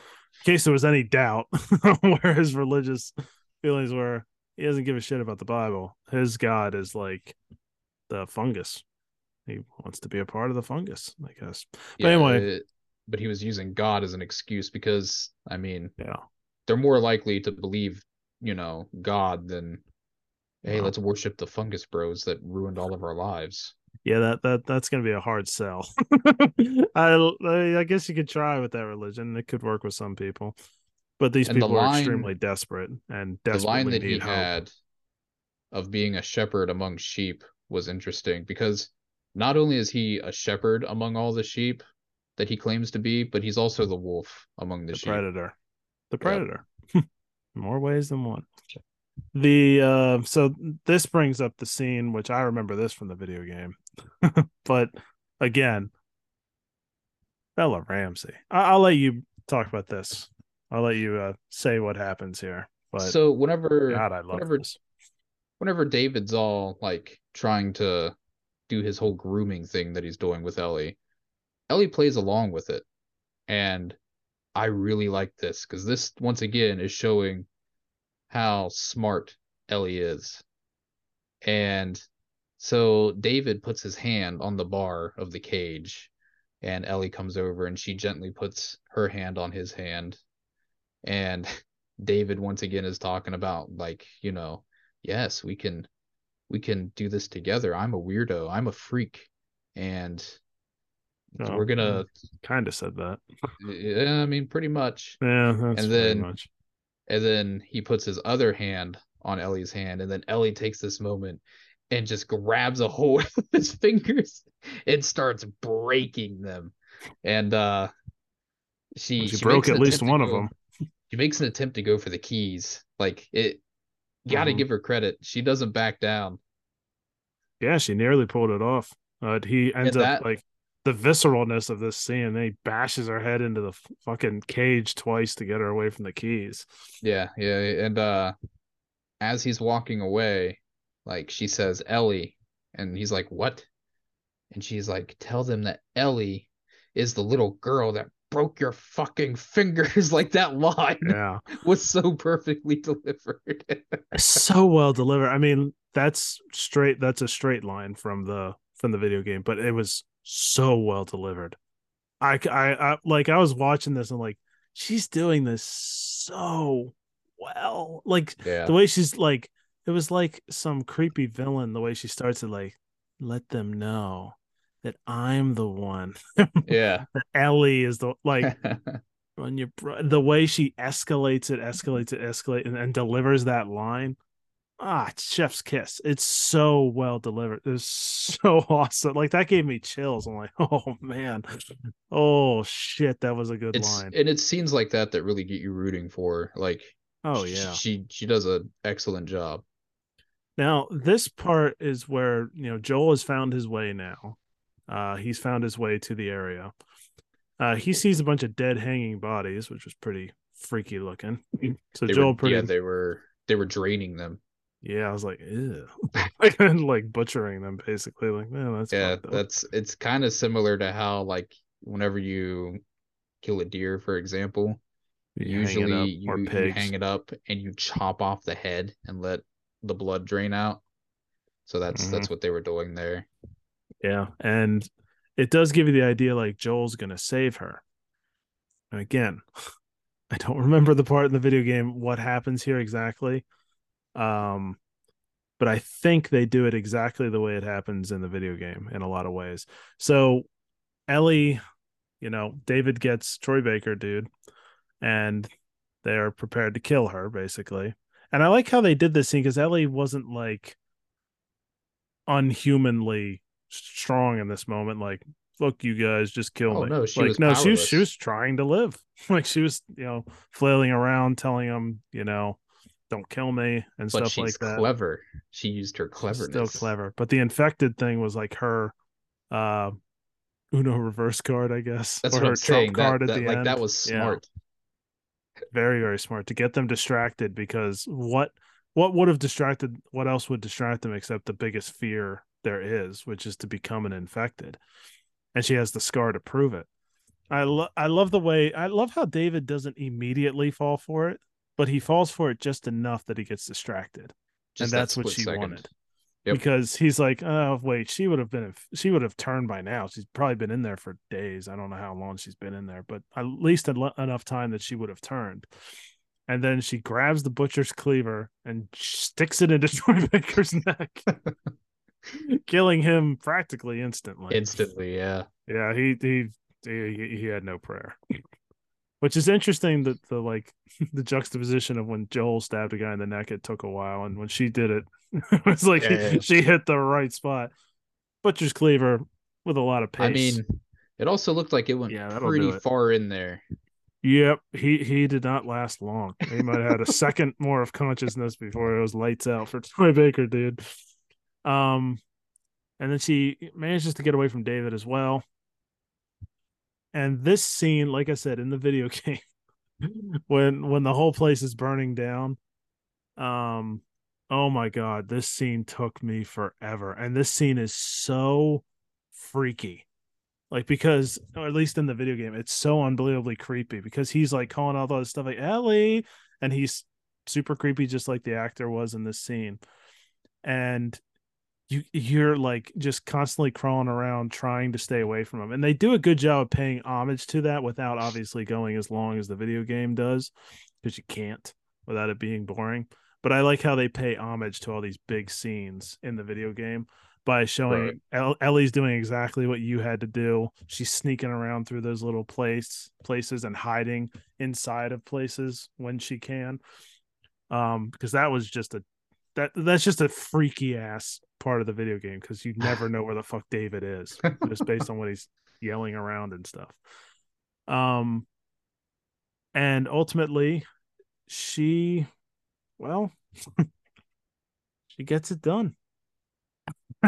case there was any doubt where his religious feelings were, he doesn't give a shit about the Bible. His god is like the fungus. He wants to be a part of the fungus, I guess. But anyway. it- but he was using God as an excuse because I mean Yeah. they're more likely to believe, you know, God than hey, Wow. let's worship the fungus bros that ruined all of our lives. Yeah, that that that's gonna be a hard sell. I I guess you could try with that religion. It could work with some people, but these And the people are extremely desperate and the desperately line that he had of being a shepherd among sheep was interesting because not only is he a shepherd among all the sheep that he claims to be, but he's also the wolf among the, the sheep. predator the Yep. predator more ways than one the uh so this brings up the scene which i remember this from the video game but again bella ramsey. I- i'll let you talk about this. I'll let you uh say what happens here but so whenever god i love whenever this. whenever David's all like trying to do his whole grooming thing that he's doing with Ellie, Ellie plays along with it. And I really like this because this once again is showing how smart Ellie is. And so David puts his hand on the bar of the cage, and Ellie comes over and she gently puts her hand on his hand. And David once again is talking about like, you know, yes, we can we can do this together. I'm a weirdo. I'm a freak. And Oh, we're gonna kind of said that yeah, I mean pretty much. yeah that's And pretty then- much And then he puts his other hand on Ellie's hand, and then Ellie takes this moment and just grabs a hold of his fingers and starts breaking them. And uh she, she, she broke at least to one of go- them She makes an attempt to go for the keys. Like it gotta Mhm. give her credit. She doesn't back down. Yeah, she nearly pulled it off. But he ends up like the visceralness of this scene. Then he bashes her head into the fucking cage twice to get her away from the keys. Yeah, yeah, and uh as he's walking away, like she says Ellie, and he's like, "What?" And she's like, "Tell them that Ellie is the little girl that broke your fucking fingers." Like that line Yeah, was so perfectly delivered. so well delivered. I mean, that's straight. That's a straight line from the from the video game, but it was so well delivered. I I like I was watching this and like she's doing this so well. Like yeah. the way she's like it was like some creepy villain the way she starts to like let them know that i'm the one Yeah. ellie is the like when you br- the way she escalates it escalates it escalates and, and delivers that line ah it's chef's kiss it's so well delivered it's so awesome like that gave me chills i'm like oh man oh shit that was a good it's line and it's scenes like that that really get you rooting for. Like oh yeah She she does an excellent job. Now, this part is where, you know, Joel has found his way now. Uh, he's found his way to the area. Uh, he sees a bunch of dead hanging bodies, which was pretty freaky looking. So They Joel were, pretty yeah, they were they were draining them. Yeah, I was like, ew. like, like butchering them basically. Like, man, that's yeah that's it's kind of similar to how like whenever you kill a deer for example You hang usually up, you, you hang it up and you chop off the head and let the blood drain out so that's Mm-hmm. that's what they were doing there Yeah, and it does give you the idea like Joel's gonna save her. And again, I don't remember the part in the video game what happens here exactly. Um but I think they do it exactly the way it happens in the video game in a lot of ways. So Ellie, you know, David gets Troy Baker, dude, and they're prepared to kill her basically. And I like how they did this scene because Ellie wasn't like unhumanly strong in this moment. Like, look, you guys, just kill Oh, me. no, she like, was no, she was she was trying to live. Like, she was, you know, flailing around, telling them, you know, don't kill me and but stuff like that. Clever. she used her She's cleverness Still clever, but the infected thing was like her uh Uno reverse card, I guess. That's or her I'm trump saying. That, card at that the like end. that was Yeah. smart. very very smart to get them distracted because what what would have distracted what else would distract them except the biggest fear there is which is to become an infected and she has the scar to prove it i love i love the way i love how david doesn't immediately fall for it but he falls for it just enough that he gets distracted Just and that that's what she second. wanted Yep. because he's like oh wait she would have been she would have turned by now she's probably been in there for days i don't know how long she's been in there but at least en- enough time that she would have turned and then she grabs the butcher's cleaver and sticks it into Troy Baker's neck, killing him practically instantly. Instantly, yeah. yeah, he, he he he had no prayer. Which is interesting that the like the juxtaposition of when Joel stabbed a guy in the neck, it took a while, and when she did it, it was like Yeah, yeah. she hit the right spot. Butcher's cleaver with a lot of pace. I mean, it also looked like it went Yeah, pretty it. far in there. Yep, he he did not last long. He might have had a second more of consciousness before it was lights out for Troy Baker, dude. Um, and then she manages to get away from David as well. And this scene, like I said in the video game, when when the whole place is burning down, um, oh my god, this scene took me forever. And this scene is so freaky. Like because or at least in the video game it's so unbelievably creepy because he's like calling all those stuff like ellie! And he's super creepy just like the actor was in this scene. And you you're like just constantly crawling around trying to stay away from them and they do a good job of paying homage to that without obviously going as long as the video game does because you can't without it being boring but i like how they pay homage to all these big scenes in the video game by showing Right. Ellie's doing exactly what you had to do. She's sneaking around through those little place places and hiding inside of places when she can. Um, because that was just a that that's just a freaky ass part of the video game because you never know where the fuck David is just based on what he's yelling around and stuff. Um, and ultimately, she, well, she gets it done.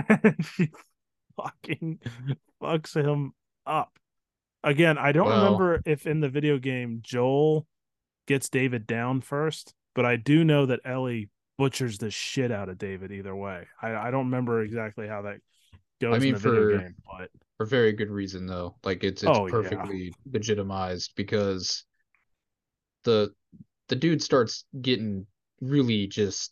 she fucking fucks him up. Again, I don't Well- remember if in the video game Joel gets David down first, but I do know that Ellie butchers the shit out of David either way. I, I don't remember exactly how that goes I mean, in the video for- game, but For very good reason though. Like it's it's Oh, yeah. perfectly legitimized because the the dude starts getting really just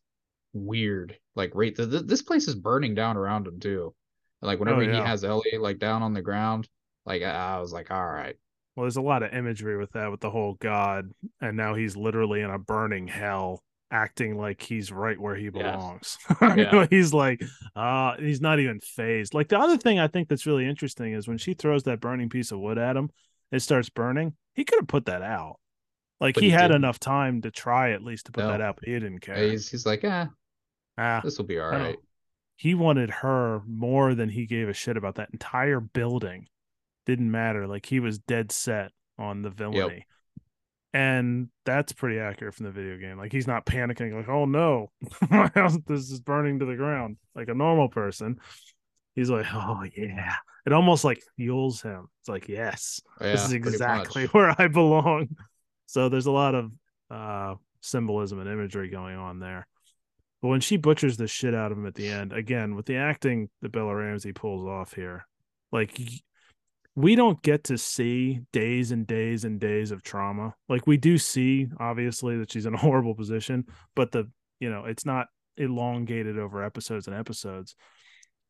weird. Like right the, the, this place is burning down around him too. Like whenever Oh, yeah. he has Ellie like down on the ground, like I, I was like, all right. Well, there's a lot of imagery with that, with the whole God, and now he's literally in a burning hell, acting like he's right where he Yeah. belongs. Yeah. he's like, uh, he's not even phased. Like the other thing I think that's really interesting is when she throws that burning piece of wood at him, it starts burning. He could have put that out. Like he, he had didn't. enough time to try at least to put No. that out, but he didn't care. He's he's like, eh, Ah, this will be all no. right. he wanted her more than he gave a shit about that entire building. Didn't matter. Like he was dead set on the villainy. And that's pretty accurate from the video game. Like he's not panicking, like, oh no, my house this is burning to the ground, like a normal person. He's like, oh yeah. It almost like fuels him. It's like, yes, Yeah, this is exactly where I belong. So there's a lot of uh symbolism and imagery going on there. But when she butchers the shit out of him at the end, again with the acting that Bella Ramsey pulls off here, like we don't get to see days and days and days of trauma. Like we do see, obviously, that she's in a horrible position, but the you know it's not elongated over episodes and episodes.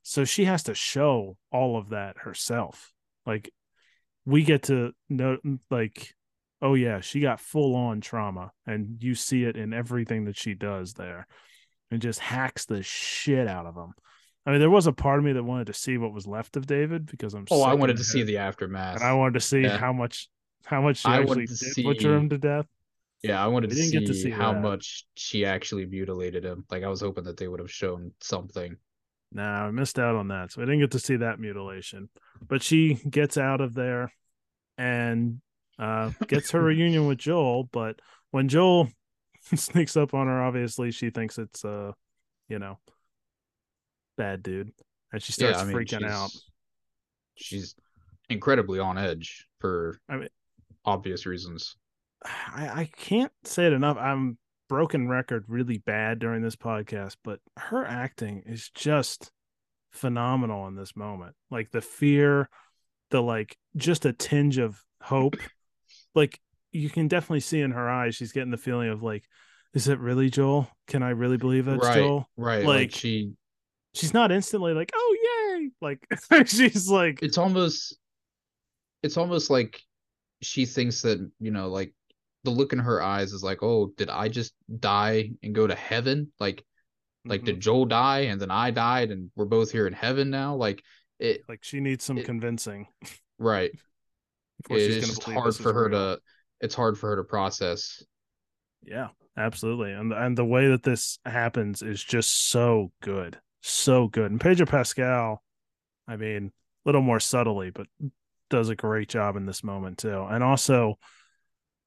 So she has to show all of that herself. Like we get to know, like, oh yeah, she got full on trauma, and you see it in everything that she does there, and just hacks the shit out of him. I mean, there was a part of me that wanted to see what was left of David because I'm. Oh, I wanted to see the aftermath. and I wanted to see Yeah. how much, how much she I actually did to butcher him to death. Yeah, I wanted We to didn't see, get to see how that. much she actually mutilated him. Like I was hoping that they would have shown something. Nah, I missed out on that. So I didn't get to see that mutilation. But she gets out of there and uh gets her reunion with Joel. But when Joel sneaks up on her, obviously she thinks it's uh, you know, bad dude. And she starts yeah, I mean, freaking out. she's- she's incredibly on edge for I mean, obvious reasons. I, I can't say it enough. I'm broken record really bad during this podcast, but her acting is just phenomenal in this moment. Like the fear, the like just a tinge of hope. Like you can definitely see in her eyes, she's getting the feeling of like, is it really Joel? Can I really believe it's right, Joel? right. Like, Like, she, She's not instantly like, oh yay! Like she's like, it's almost, it's almost like she thinks that you know, like the look in her eyes is like, oh, did I just die and go to heaven? Like, like mhm. did Joel die and then I died and we're both here in heaven now? Like it, like she needs some it- convincing right? before It she's just hard for her real. to. It's hard for her to process. Yeah, absolutely. And and the way that this happens is just so good. So good. And Pedro Pascal, I mean, a little more subtly, but does a great job in this moment too. And also,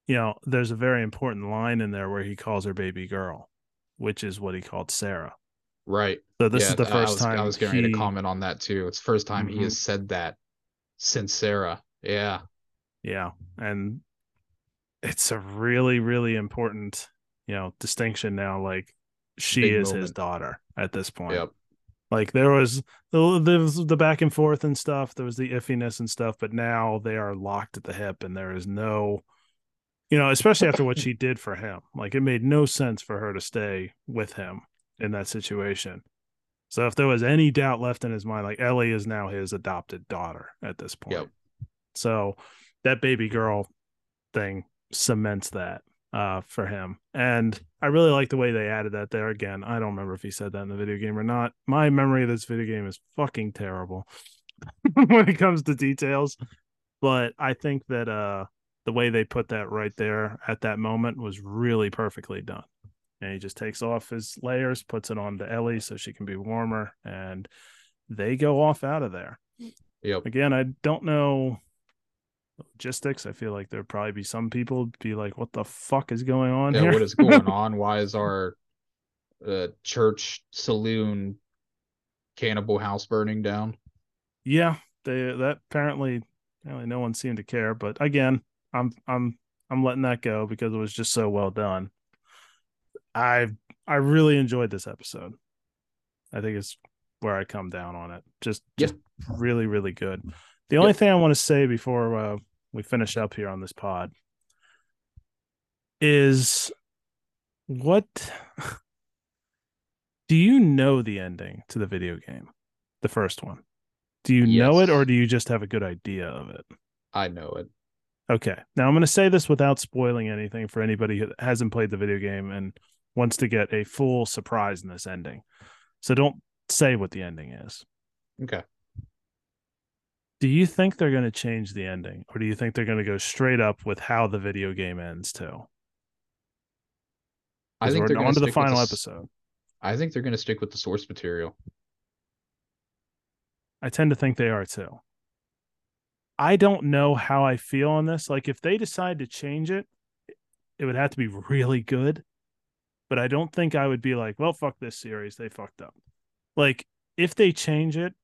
you know, there's a very important line in there where he calls her baby girl, which is what he called Sarah. Right. So this Yeah, is the first I was, time I was going he- to comment on that too. It's the first time he Mhm. has said that since Sarah. Yeah. Yeah. And it's a really, really important, you know, distinction now. Like she Big is his daughter at this point. Yep. Like there was the the back and forth and stuff. There was the iffiness and stuff, but now they are locked at the hip, and there is no, you know, especially after what she did for him. Like it made no sense for her to stay with him in that situation. So if there was any doubt left in his mind, like Ellie is now his adopted daughter at this point. Yep. So that baby girl thing cements that uh for him. And I really like the way they added that there again. I don't remember if he said that in the video game or not. My memory of this video game is fucking terrible when it comes to details. But I think that uh the way they put that right there at that moment was really perfectly done. And he just takes off his layers, puts it on to Ellie so she can be warmer, and they go off out of there Yep. again i don't know logistics i feel like there'd probably be some people be like what the fuck is going on Yeah. here What is going on? Why is our uh, church saloon cannibal house burning down? yeah they that apparently apparently no one seemed to care but again i'm i'm i'm letting that go because it was just so well done i i really enjoyed this episode i think it's where i come down on it just Yeah. just really really good the only thing i want to say before uh, we finish up here on this pod is what do you know the ending to the video game the first one do you know it or do you just have a good idea of it I know it. Okay. Now I'm going to say this without spoiling anything for anybody who hasn't played the video game and wants to get a full surprise in this ending. So don't say what the ending is. Okay. Do you think they're going to change the ending or do you think they're going to go straight up with how the video game ends too? i think they're going on to the final episode. I think they're going to stick with the source material. I tend to think they are too. I don't know how I feel on this. Like if they decide to change it, it would have to be really good. But I don't think I would be like, well, fuck this series. They fucked up. Like if they change it,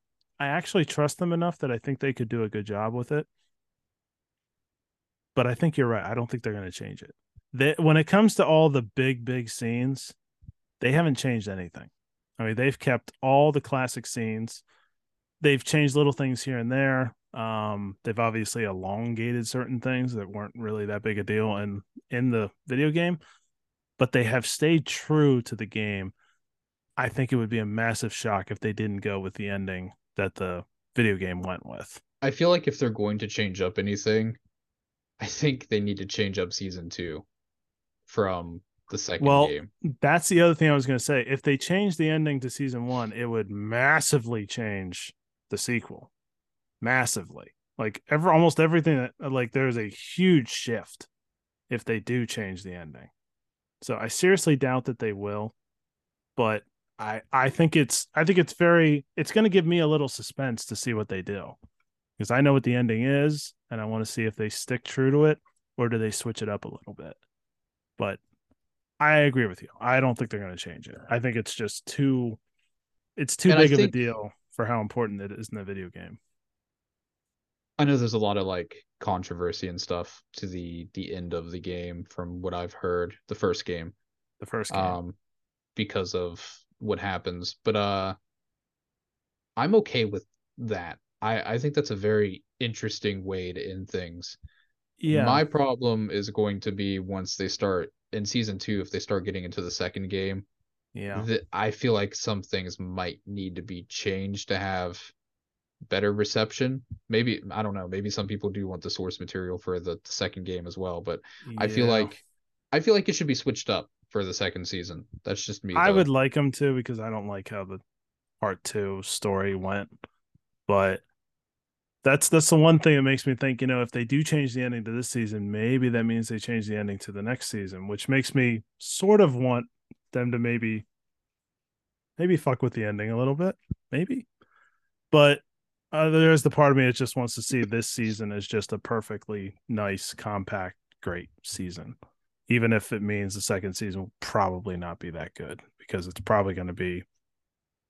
I actually trust them enough that I think they could do a good job with it. But I think you're right. I don't think they're going to change it. They, when it comes to all the big, big scenes, they haven't changed anything. I mean, they've kept all the classic scenes. They've changed little things here and there. Um, they've obviously elongated certain things that weren't really that big a deal in in the video game, but they have stayed true to the game. I think it would be a massive shock if they didn't go with the ending that the video game went with. I feel like if they're going to change up anything, I think they need to change up season two from the second Well, game. That's the other thing I was going to say. If they change the ending to season one, it would massively change the sequel, massively. Like ever, almost everything that like there's a huge shift if they do change the ending. So I seriously doubt that they will, but I I think it's I think it's very it's going to give me a little suspense to see what they do because I know what the ending is and I want to see if they stick true to it or do they switch it up a little bit. But I agree with you. I don't think they're going to change it. I think it's just too it's too And big of a deal for how important it is in the video game. I know there's a lot of like controversy and stuff to the the end of the game from what I've heard, the first game. The first game. Um because of what happens. But uh I'm okay with that. I I think that's a very interesting way to end things. yeah. My problem is going to be once they start in season 2 if they start getting into the second game. yeah. That I feel like some things might need to be changed to have better reception. Maybe I don't know, maybe some people do want the source material for the, the second game as well, but I feel like I feel like it should be switched up for the second season. That's just me. I though. would like them to because I don't like how the part two story went. But that's that's the one thing that makes me think, you know, if they do change the ending to this season, maybe that means they change the ending to the next season, which makes me sort of want them to maybe maybe fuck with the ending a little bit. Maybe. But uh, there's the part of me that just wants to see this season as just a perfectly nice, compact, great season even if it means the second season will probably not be that good because it's probably going to be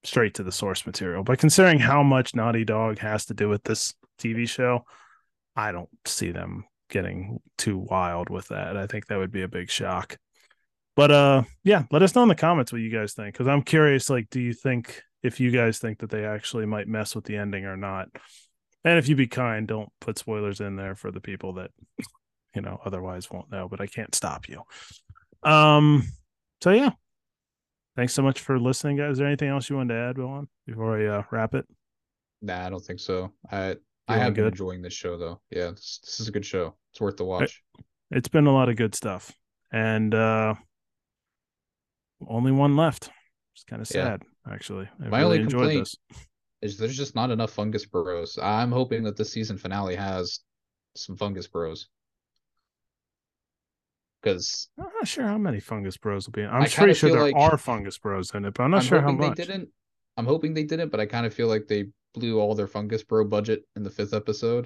straight to the source material. But considering how much Naughty Dog has to do with this TV show, I don't see them getting too wild with that. I think that would be a big shock. But uh yeah, let us know in the comments what you guys think cuz I'm curious like do you think if you guys think that they actually might mess with the ending or not? And if you be kind, don't put spoilers in there for the people that you know otherwise won't know but i can't stop you um so yeah thanks so much for listening guys is there anything else you wanted to add Willem, before i uh, wrap it Nah, I don't think so. I I Feeling have been enjoying this show though. Yeah, this, this is a good show. It's worth the watch. it's been a lot of good stuff and uh only one left it's kind of Yeah. sad actually i My really only enjoyed complaint- this Is there's just not enough fungus bros. I'm hoping that the season finale has some fungus bros. Because i'm not sure how many fungus bros will be in. i'm pretty sure there like- are fungus bros in it but i'm not I'm sure how much they didn't. I'm hoping they didn't, but I kind of feel like they blew all their fungus bro budget in the fifth episode.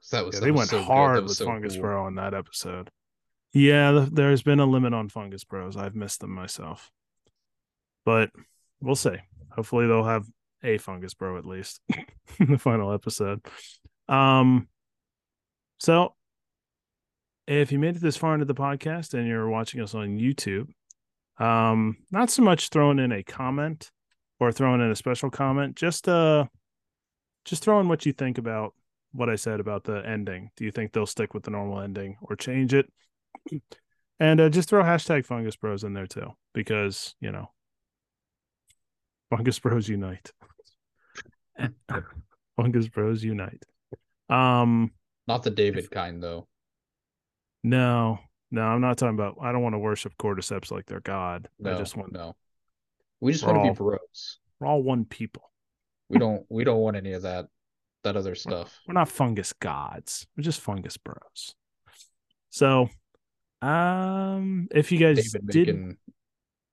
'Cause that was Yeah, that they was went so. Hard with so Fungus cool. Bro in that episode. Yeah, th- there's been a limit on Fungus Bros. I've missed them myself, but we'll see. Hopefully, they'll have a Fungus Bro at least in the final episode. Um, so if you made it this far into the podcast and you're watching us on YouTube, um, not so much throwing in a comment or throwing in a special comment, just uh, just throwing what you think about what I said about the ending. Do you think they'll stick with the normal ending or change it? And uh, just throw hashtag Fungus Bros in there too, because you know, Fungus Bros unite. Fungus Bros unite. Um, Not the David kind though. No, no, I'm not talking about. I don't want to worship cordyceps like their god. No, I just want no. We just want to be bros. we're all one people. We don't. we don't want any of that. That other stuff. We're not fungus gods. We're just fungus bros. So, um, if you guys David did,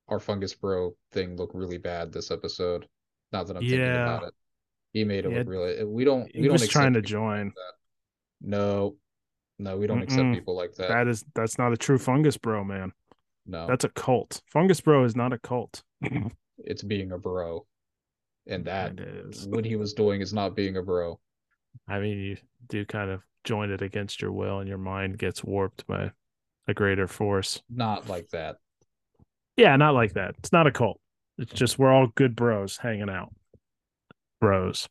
our fungus bro thing look really bad this episode. Now that I'm thinking Yeah. about it, he made it Yeah. look really. We don't. He We don't was trying to join. Like. No, no, we don't accept Mm-mm. people like that. that is that's not a true fungus bro, man. no, That's a cult. Fungus bro is not a cult. it's being a bro, and that—what he was doing is not being a bro. I mean, you do kind of join it against your will, and your mind gets warped by a greater force. Not like that. Yeah, not like that. It's not a cult. It's just we're all good bros hanging out. Bros.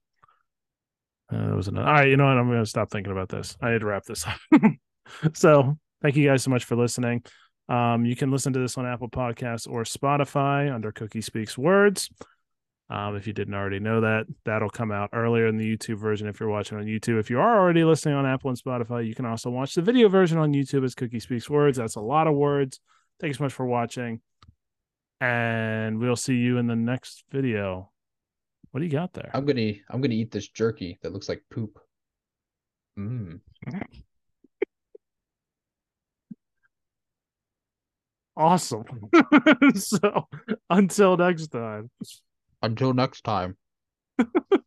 Uh, that was another. All right, you know what? I'm going to stop thinking about this. I need to wrap this up. so, thank you guys so much for listening. Um, you can listen to this on Apple Podcasts or Spotify under Cookie Speaks Words. Um, if you didn't already know that, that'll come out earlier in the YouTube version if you're watching on YouTube. If you are already listening on Apple and Spotify, you can also watch the video version on YouTube as Cookie Speaks Words. That's a lot of words. Thank you so much for watching. And we'll see you in the next video. What do you got there? I'm gonna. I'm gonna eat this jerky that looks like poop. Mm. Awesome. so until next time. Until next time.